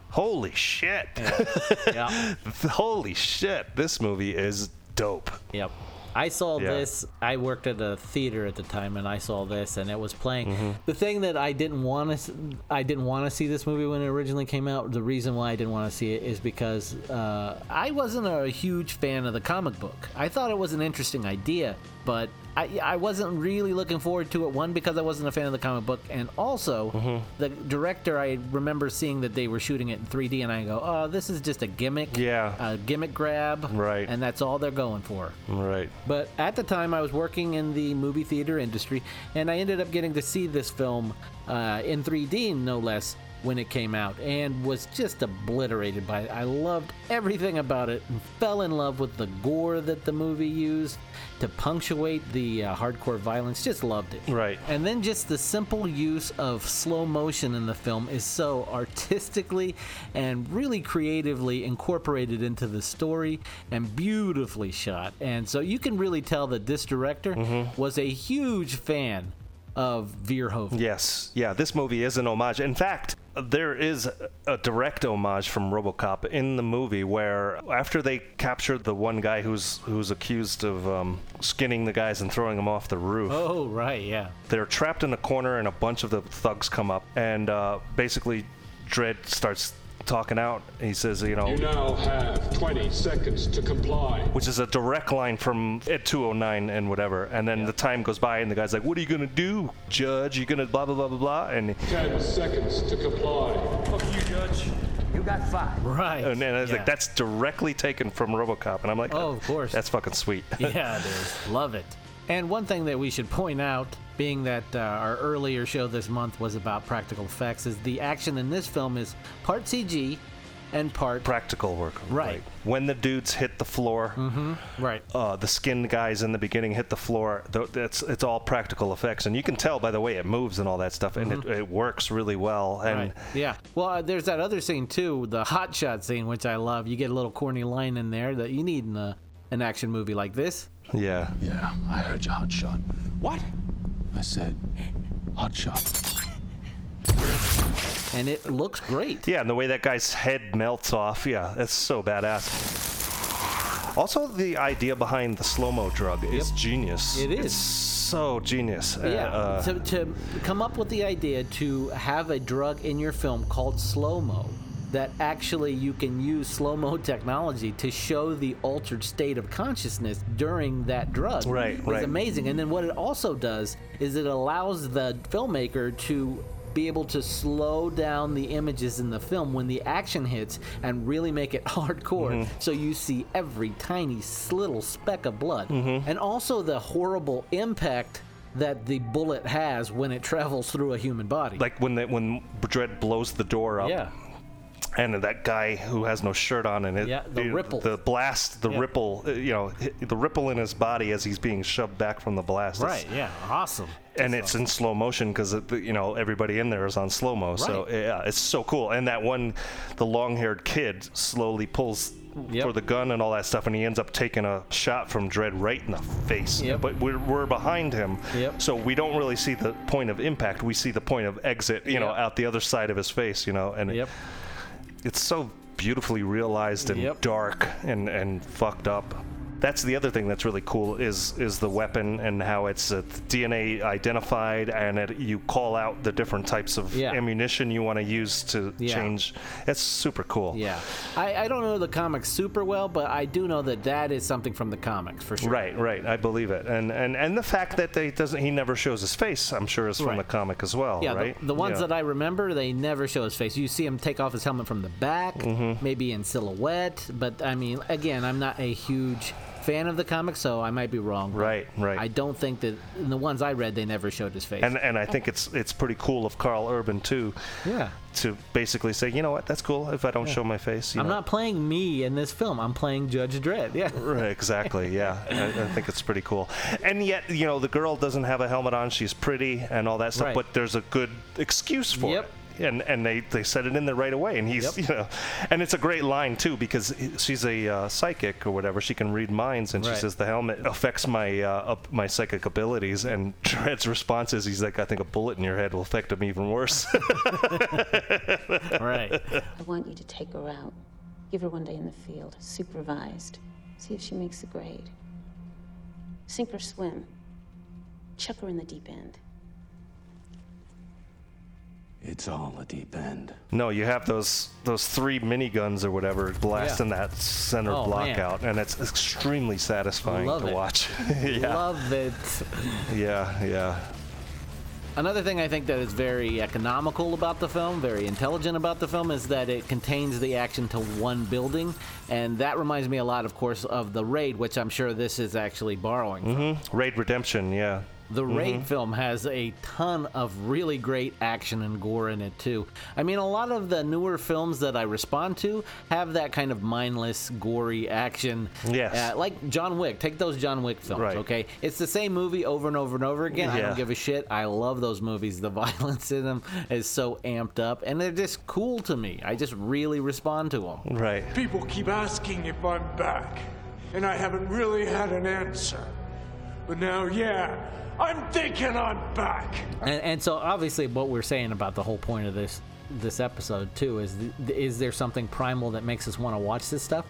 [SPEAKER 1] holy shit.
[SPEAKER 2] Yeah.
[SPEAKER 1] holy shit. This movie is dope.
[SPEAKER 2] Yep. I saw
[SPEAKER 1] Yeah.
[SPEAKER 2] this. I worked at a theater at the time, and I saw this, and it was playing.
[SPEAKER 1] Mm-hmm.
[SPEAKER 2] The thing that I didn't want to, I didn't want to see this movie when it originally came out. The reason why I didn't want to see it is because uh, I wasn't a huge fan of the comic book. I thought it was an interesting idea, but I, I wasn't really looking forward to it. One because I wasn't a fan of the comic book, and also
[SPEAKER 1] Mm-hmm.
[SPEAKER 2] the director. I remember seeing that they were shooting it in 3D, and I go, "Oh, this is just a gimmick,
[SPEAKER 1] Yeah.
[SPEAKER 2] a gimmick grab,
[SPEAKER 1] Right.
[SPEAKER 2] And that's all they're going for."
[SPEAKER 1] Right.
[SPEAKER 2] But at the time, I was working in the movie theater industry, and I ended up getting to see this film uh, in 3D, no less, when it came out, and was just obliterated by it. I loved everything about it, and fell in love with the gore that the movie used to punctuate the uh, hardcore violence. Just loved it.
[SPEAKER 1] Right.
[SPEAKER 2] And then just the simple use of slow motion in the film is so artistically and really creatively incorporated into the story and beautifully shot. And so you can really tell that this director was a huge fan of Verhoeven.
[SPEAKER 1] Yes, yeah, this movie is an homage. In fact, there is a direct homage from RoboCop in the movie where after they capture the one guy who's who's accused of um, skinning the guys and throwing them off the roof.
[SPEAKER 2] Oh, right, yeah.
[SPEAKER 1] They're trapped in a corner, and a bunch of the thugs come up, and uh, basically, Dredd starts talking out. He says, you know,
[SPEAKER 14] You now have 20 seconds to comply.
[SPEAKER 1] which is a direct line from ED-209 and whatever. And then the time goes by, and the guy's like, "What are you gonna do, Judge? You're gonna blah blah blah blah blah?" And
[SPEAKER 14] 10 seconds to comply.
[SPEAKER 26] Fuck you, Judge. You
[SPEAKER 21] got five.
[SPEAKER 2] Right.
[SPEAKER 1] And, and I was
[SPEAKER 2] Yeah.
[SPEAKER 1] like, that's directly taken from RoboCop, and I'm like,
[SPEAKER 2] Oh, of course.
[SPEAKER 1] that's fucking sweet.
[SPEAKER 2] yeah, it is. Love it. And one thing that we should point out, being that uh, our earlier show this month was about practical effects, is the action in this film is part CG and part
[SPEAKER 1] practical work.
[SPEAKER 2] Right.
[SPEAKER 1] When the dudes hit the floor,
[SPEAKER 2] Mm-hmm. Right.
[SPEAKER 1] uh, the skinned guys in the beginning hit the floor. That's it's all practical effects, and you can tell by the way it moves and all that stuff, and it, it works really well. And
[SPEAKER 2] Right. Yeah. Well, uh, there's that other scene too, the hot shot scene, which I love. You get a little corny line in there that you need in a, an action movie like this.
[SPEAKER 1] yeah,
[SPEAKER 29] Yeah, I heard you, hot shot.
[SPEAKER 21] What?
[SPEAKER 29] I said, hot shot.
[SPEAKER 2] And it looks great.
[SPEAKER 1] yeah, and the way that guy's head melts off, yeah, that's so badass. Also, the idea behind the slow mo drug is genius.
[SPEAKER 2] It is.
[SPEAKER 1] It's so genius. Uh,
[SPEAKER 2] Yeah.
[SPEAKER 1] uh,
[SPEAKER 2] to, to come up with the idea to have a drug in your film called slow mo. That actually you can use slow mo technology to show the altered state of consciousness during that drug.
[SPEAKER 1] Right,
[SPEAKER 2] is
[SPEAKER 1] right.
[SPEAKER 2] amazing. And then what it also does is it allows the filmmaker to be able to slow down the images in the film when the action hits and really make it hardcore
[SPEAKER 1] Mhm.
[SPEAKER 2] so you see every tiny little speck of blood
[SPEAKER 1] Mhm.
[SPEAKER 2] and also the horrible impact that the bullet has when it travels through a human body
[SPEAKER 1] like when the, when Dredd blows the door up.
[SPEAKER 2] yeah
[SPEAKER 1] and that guy who has no shirt on and it,
[SPEAKER 2] Yeah, the ripple.
[SPEAKER 1] the blast the
[SPEAKER 2] Yeah.
[SPEAKER 1] ripple uh, you know, the ripple in his body as he's being shoved back from the blast It's-
[SPEAKER 2] right yeah awesome
[SPEAKER 1] and it's in slow motion because you know everybody in there is on slow mo so yeah it's so cool and that one the long-haired kid slowly pulls for the gun and all that stuff and he ends up taking a shot from Dredd right in the face
[SPEAKER 2] Yep.
[SPEAKER 1] but we're, we're behind him
[SPEAKER 2] Yep.
[SPEAKER 1] so we don't really see the point of impact we see the point of exit you know out the other side of his face you know and
[SPEAKER 2] Yep.
[SPEAKER 1] It's so beautifully realized and
[SPEAKER 2] Yep.
[SPEAKER 1] dark and, and fucked up. That's the other thing that's really cool is is the weapon and how it's uh, DNA identified and it, you call out the different types of
[SPEAKER 2] Yeah.
[SPEAKER 1] ammunition you want to use to
[SPEAKER 2] Yeah.
[SPEAKER 1] change. It's super cool.
[SPEAKER 2] yeah I, I don't know the comics super well but i do know that that is something from the comics for sure
[SPEAKER 1] Right, right. I believe it, and and and the fact that they doesn't he never shows his face, I'm sure is from
[SPEAKER 2] Right.
[SPEAKER 1] the comic as well,
[SPEAKER 2] Yeah,
[SPEAKER 1] right?
[SPEAKER 2] the, the ones
[SPEAKER 1] Yeah.
[SPEAKER 2] that I remember, they never show his face. You see him take off his helmet from the back,
[SPEAKER 1] Mm-hmm.
[SPEAKER 2] maybe in silhouette. But I mean, again, I'm not a huge fan of the comics, so I might be wrong.
[SPEAKER 1] Right, right.
[SPEAKER 2] I don't think that in the ones I read, they never showed his face.
[SPEAKER 1] And and I think it's it's pretty cool of Karl Urban too.
[SPEAKER 2] Yeah.
[SPEAKER 1] To basically say, you know what, that's cool if I don't
[SPEAKER 2] Yeah.
[SPEAKER 1] show my face. You
[SPEAKER 2] I'm
[SPEAKER 1] know?
[SPEAKER 2] not playing me in this film. I'm playing Judge Dredd. Yeah.
[SPEAKER 1] Right, exactly. Yeah, I, I think it's pretty cool. And yet, you know, the girl doesn't have a helmet on. She's pretty and all that stuff.
[SPEAKER 2] Right.
[SPEAKER 1] But there's a good excuse for
[SPEAKER 2] Yep.
[SPEAKER 1] it. And and they, they set it in there right away. And he's
[SPEAKER 2] Yep.
[SPEAKER 1] you know, and it's a great line too because she's a uh, psychic or whatever. She can read minds, and she says the helmet affects my uh, up my psychic abilities. And Dredd's response is he's like, I think a bullet in your head will affect him even worse.
[SPEAKER 2] right.
[SPEAKER 30] I want you to take her out. Give her one day in the field, supervised. See if she makes the grade. Sink or swim. Chuck her in the deep end.
[SPEAKER 29] It's all a deep end.
[SPEAKER 1] No, you have those those three miniguns or whatever blasting that center
[SPEAKER 2] Oh,
[SPEAKER 1] block
[SPEAKER 2] man.
[SPEAKER 1] out, and it's extremely satisfying
[SPEAKER 2] Love
[SPEAKER 1] to
[SPEAKER 2] it.
[SPEAKER 1] watch. yeah,
[SPEAKER 2] Love it.
[SPEAKER 1] yeah, yeah.
[SPEAKER 2] Another thing I think that is very economical about the film, very intelligent about the film, is that it contains the action to one building. And that reminds me a lot, of course, of The Raid, which I'm sure this is actually borrowing from.
[SPEAKER 1] hmm Raid Redemption, yeah.
[SPEAKER 2] The Raid
[SPEAKER 1] Mhm.
[SPEAKER 2] film has a ton of really great action and gore in it too. I mean, a lot of the newer films that I respond to have that kind of mindless, gory action.
[SPEAKER 1] Yes.
[SPEAKER 2] Uh, like John Wick. Take those John Wick films,
[SPEAKER 1] Right.
[SPEAKER 2] okay? It's the same movie over and over and over again.
[SPEAKER 1] Yeah.
[SPEAKER 2] I don't give a shit. I love those movies. The violence in them is so amped up, and they're just cool to me. I just really respond to them.
[SPEAKER 1] Right.
[SPEAKER 31] People keep asking if I'm back, and I haven't really had an answer. But now, yeah, I'm thinking I'm back.
[SPEAKER 2] And, and so obviously, what we're saying about the whole point of this this episode too is th- is there something primal that makes us want to watch this stuff?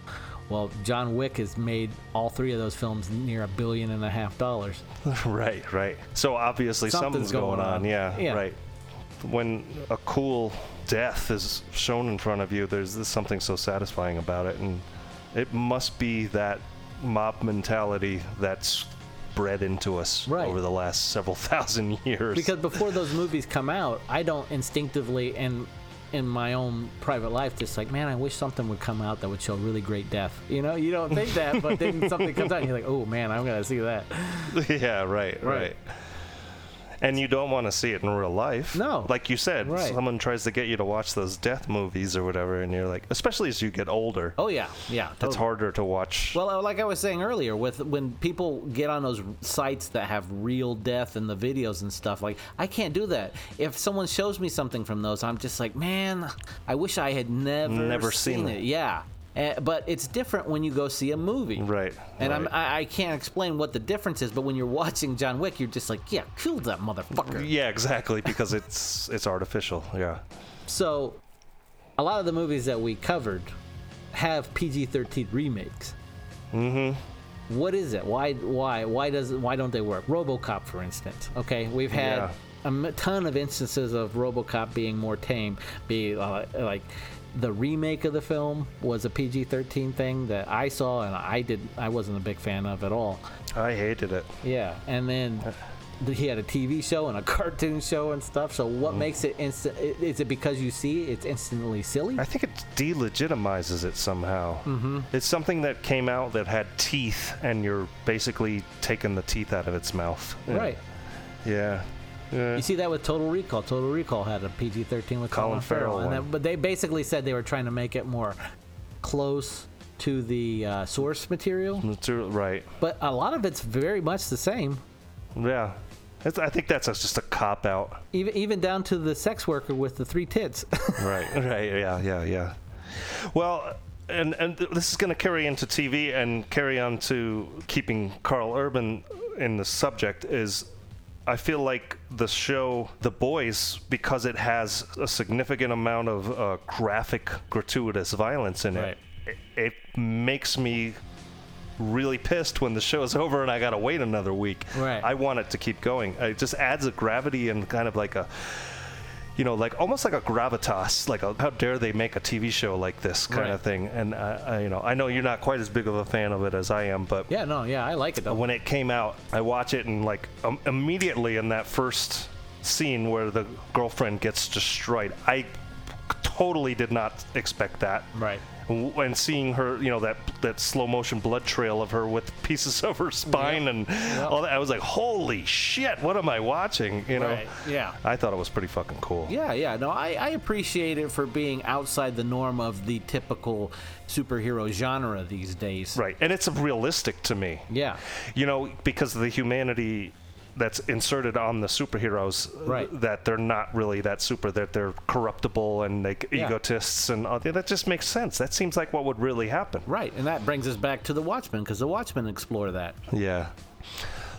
[SPEAKER 2] Well, John Wick has made all three of those films near a billion and a half dollars.
[SPEAKER 1] right, right. So obviously
[SPEAKER 2] Something's
[SPEAKER 1] something's, going, on.
[SPEAKER 2] on.
[SPEAKER 1] Yeah,
[SPEAKER 2] Yeah.
[SPEAKER 1] right. When a cool death is shown in front of you, there's, there's something so satisfying about it, and it must be that mob mentality that's bred into us
[SPEAKER 2] Right.
[SPEAKER 1] over the last several thousand years.
[SPEAKER 2] Because before those movies come out, I don't instinctively and in my own private life, just like, man, I wish something would come out that would show really great death. You know, you don't think that, but then something comes out, and you're like, oh man, I'm gonna see that.
[SPEAKER 1] yeah, right, right. And you don't want to see it in real life.
[SPEAKER 2] No.
[SPEAKER 1] Like you said,
[SPEAKER 2] Right.
[SPEAKER 1] someone tries to get you to watch those death movies or whatever, and you're like, especially as you get older.
[SPEAKER 2] Oh yeah, yeah.
[SPEAKER 1] It's harder to watch.
[SPEAKER 2] Well, uh, like I was saying earlier, with when people get on those sites that have real death in the videos and stuff, like I can't do that. If someone shows me something from those, I'm just like, man, I wish I had never
[SPEAKER 1] Never seen
[SPEAKER 2] it.
[SPEAKER 1] it.
[SPEAKER 2] Yeah. Uh, but it's different when you go see a movie,
[SPEAKER 1] right?
[SPEAKER 2] And
[SPEAKER 1] right.
[SPEAKER 2] I'm, I, I can't explain what the difference is. But when you're watching John Wick, you're just like, yeah, kill that motherfucker.
[SPEAKER 1] Yeah, exactly, because it's it's artificial. Yeah.
[SPEAKER 2] So, a lot of the movies that we covered have PG-13 remakes.
[SPEAKER 1] Mm-hmm.
[SPEAKER 2] What is it? Why? Why? Why does? Why don't they work? RoboCop, for instance. Okay, we've had
[SPEAKER 1] Yeah.
[SPEAKER 2] a ton of instances of RoboCop being more tame. Be uh, like the remake of the film was a PG-13 thing that I saw and I did. I wasn't a big fan of at all.
[SPEAKER 1] I hated it.
[SPEAKER 2] Yeah, and then. He had a TV show and a cartoon show and stuff. So, what
[SPEAKER 1] Mm.
[SPEAKER 2] makes it instant? Is it because you see it's instantly silly?
[SPEAKER 1] I think it delegitimizes it somehow.
[SPEAKER 2] Mhm.
[SPEAKER 1] It's something that came out that had teeth, and you're basically taking the teeth out of its mouth.
[SPEAKER 2] Right.
[SPEAKER 1] Yeah. Yeah.
[SPEAKER 2] You see that with Total Recall. Total Recall had a PG-13 with Colin,
[SPEAKER 1] Colin Farrell
[SPEAKER 2] and that, but they basically said they were trying to make it more close to the uh, source material.
[SPEAKER 1] Material- Right.
[SPEAKER 2] But a lot of it's very much the same,
[SPEAKER 1] Yeah. It's, I think that's just a cop out.
[SPEAKER 2] even even down to the sex worker with the three tits.
[SPEAKER 1] right. Right. Yeah. Yeah. Yeah. Well, and and this is going to carry into TV and carry on to keeping Karl Urban in the subject is. I feel like the show The Boys, because it has a significant amount of uh, graphic, gratuitous violence in it, it, it makes me really pissed when the show's over and I gotta wait another week.
[SPEAKER 2] Right.
[SPEAKER 1] I want it to keep going. It just adds a gravity and kind of like a, you know, like almost like a gravitas. Like a, how dare they make a TV show like this kind
[SPEAKER 2] Right.
[SPEAKER 1] of thing. And I, I, you know, I know you're not quite as big of a fan of it as I am, but
[SPEAKER 2] yeah, no, yeah, I like it though.
[SPEAKER 1] when it came out, I watch it and like um, immediately in that first scene where the girlfriend gets destroyed, I totally did not expect that.
[SPEAKER 2] Right.
[SPEAKER 1] And seeing her, you know, that that slow motion blood trail of her with pieces of her spine and all that, I was like, "Holy shit! What am I watching?" You know.
[SPEAKER 2] Right, yeah.
[SPEAKER 1] I thought it was pretty fucking cool.
[SPEAKER 2] Yeah, yeah. No, I, I appreciate it for being outside the norm of the typical superhero genre these days.
[SPEAKER 1] Right, and it's realistic to me.
[SPEAKER 2] Yeah.
[SPEAKER 1] You know, because of the humanity that's inserted on the superheroes,
[SPEAKER 2] Right.
[SPEAKER 1] that they're not really that super, that they're corruptible and like
[SPEAKER 2] Yeah.
[SPEAKER 1] egotists, and all, that just makes sense. That seems like what would really happen.
[SPEAKER 2] Right, and that brings us back to the Watchmen because the Watchmen explore that.
[SPEAKER 1] Yeah.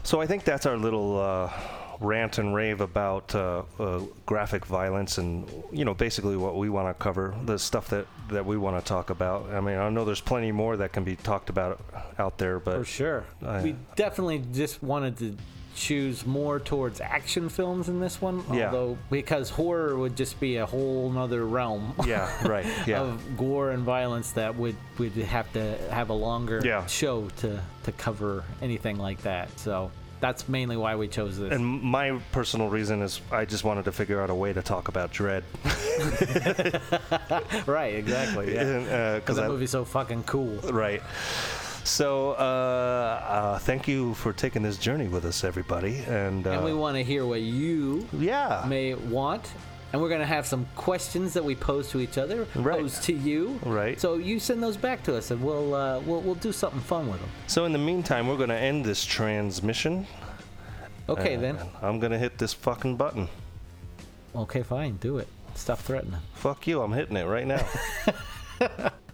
[SPEAKER 1] So I think that's our little uh, rant and rave about uh, uh, graphic violence and, you know, basically what we want to cover, the stuff that, that we want to talk about. I mean, I know there's plenty more that can be talked about out there, but.
[SPEAKER 2] For sure.
[SPEAKER 1] I-
[SPEAKER 2] we definitely just wanted to choose more towards action films in this one.
[SPEAKER 1] Yeah.
[SPEAKER 2] Although because horror would just be a whole nother realm.
[SPEAKER 1] Yeah, right, yeah.
[SPEAKER 2] of gore and violence that would would have to have a longer
[SPEAKER 1] Yeah.
[SPEAKER 2] show to to cover anything like that. So that's mainly why we chose this.
[SPEAKER 1] And my personal reason is I just wanted to figure out a way to talk about Dredd.
[SPEAKER 2] right, exactly. Yeah.
[SPEAKER 1] And, uh,
[SPEAKER 2] Because that
[SPEAKER 1] I-
[SPEAKER 2] movie's so fucking cool.
[SPEAKER 1] Right. So, uh, uh, thank you for taking this journey with us, everybody. And, uh,
[SPEAKER 2] and we want to hear what you
[SPEAKER 1] yeah.
[SPEAKER 2] may want. And we're going to have some questions that we pose to each other, pose to you.
[SPEAKER 1] Right.
[SPEAKER 2] So you send those back to us, and we'll uh, we'll we'll do something fun with them.
[SPEAKER 1] so, in the meantime, we're going to end this transmission.
[SPEAKER 2] Okay, then.
[SPEAKER 1] I'm going to hit this fucking button.
[SPEAKER 2] Okay, fine. Do it. Stop threatening.
[SPEAKER 1] Fuck you. I'm hitting it right now.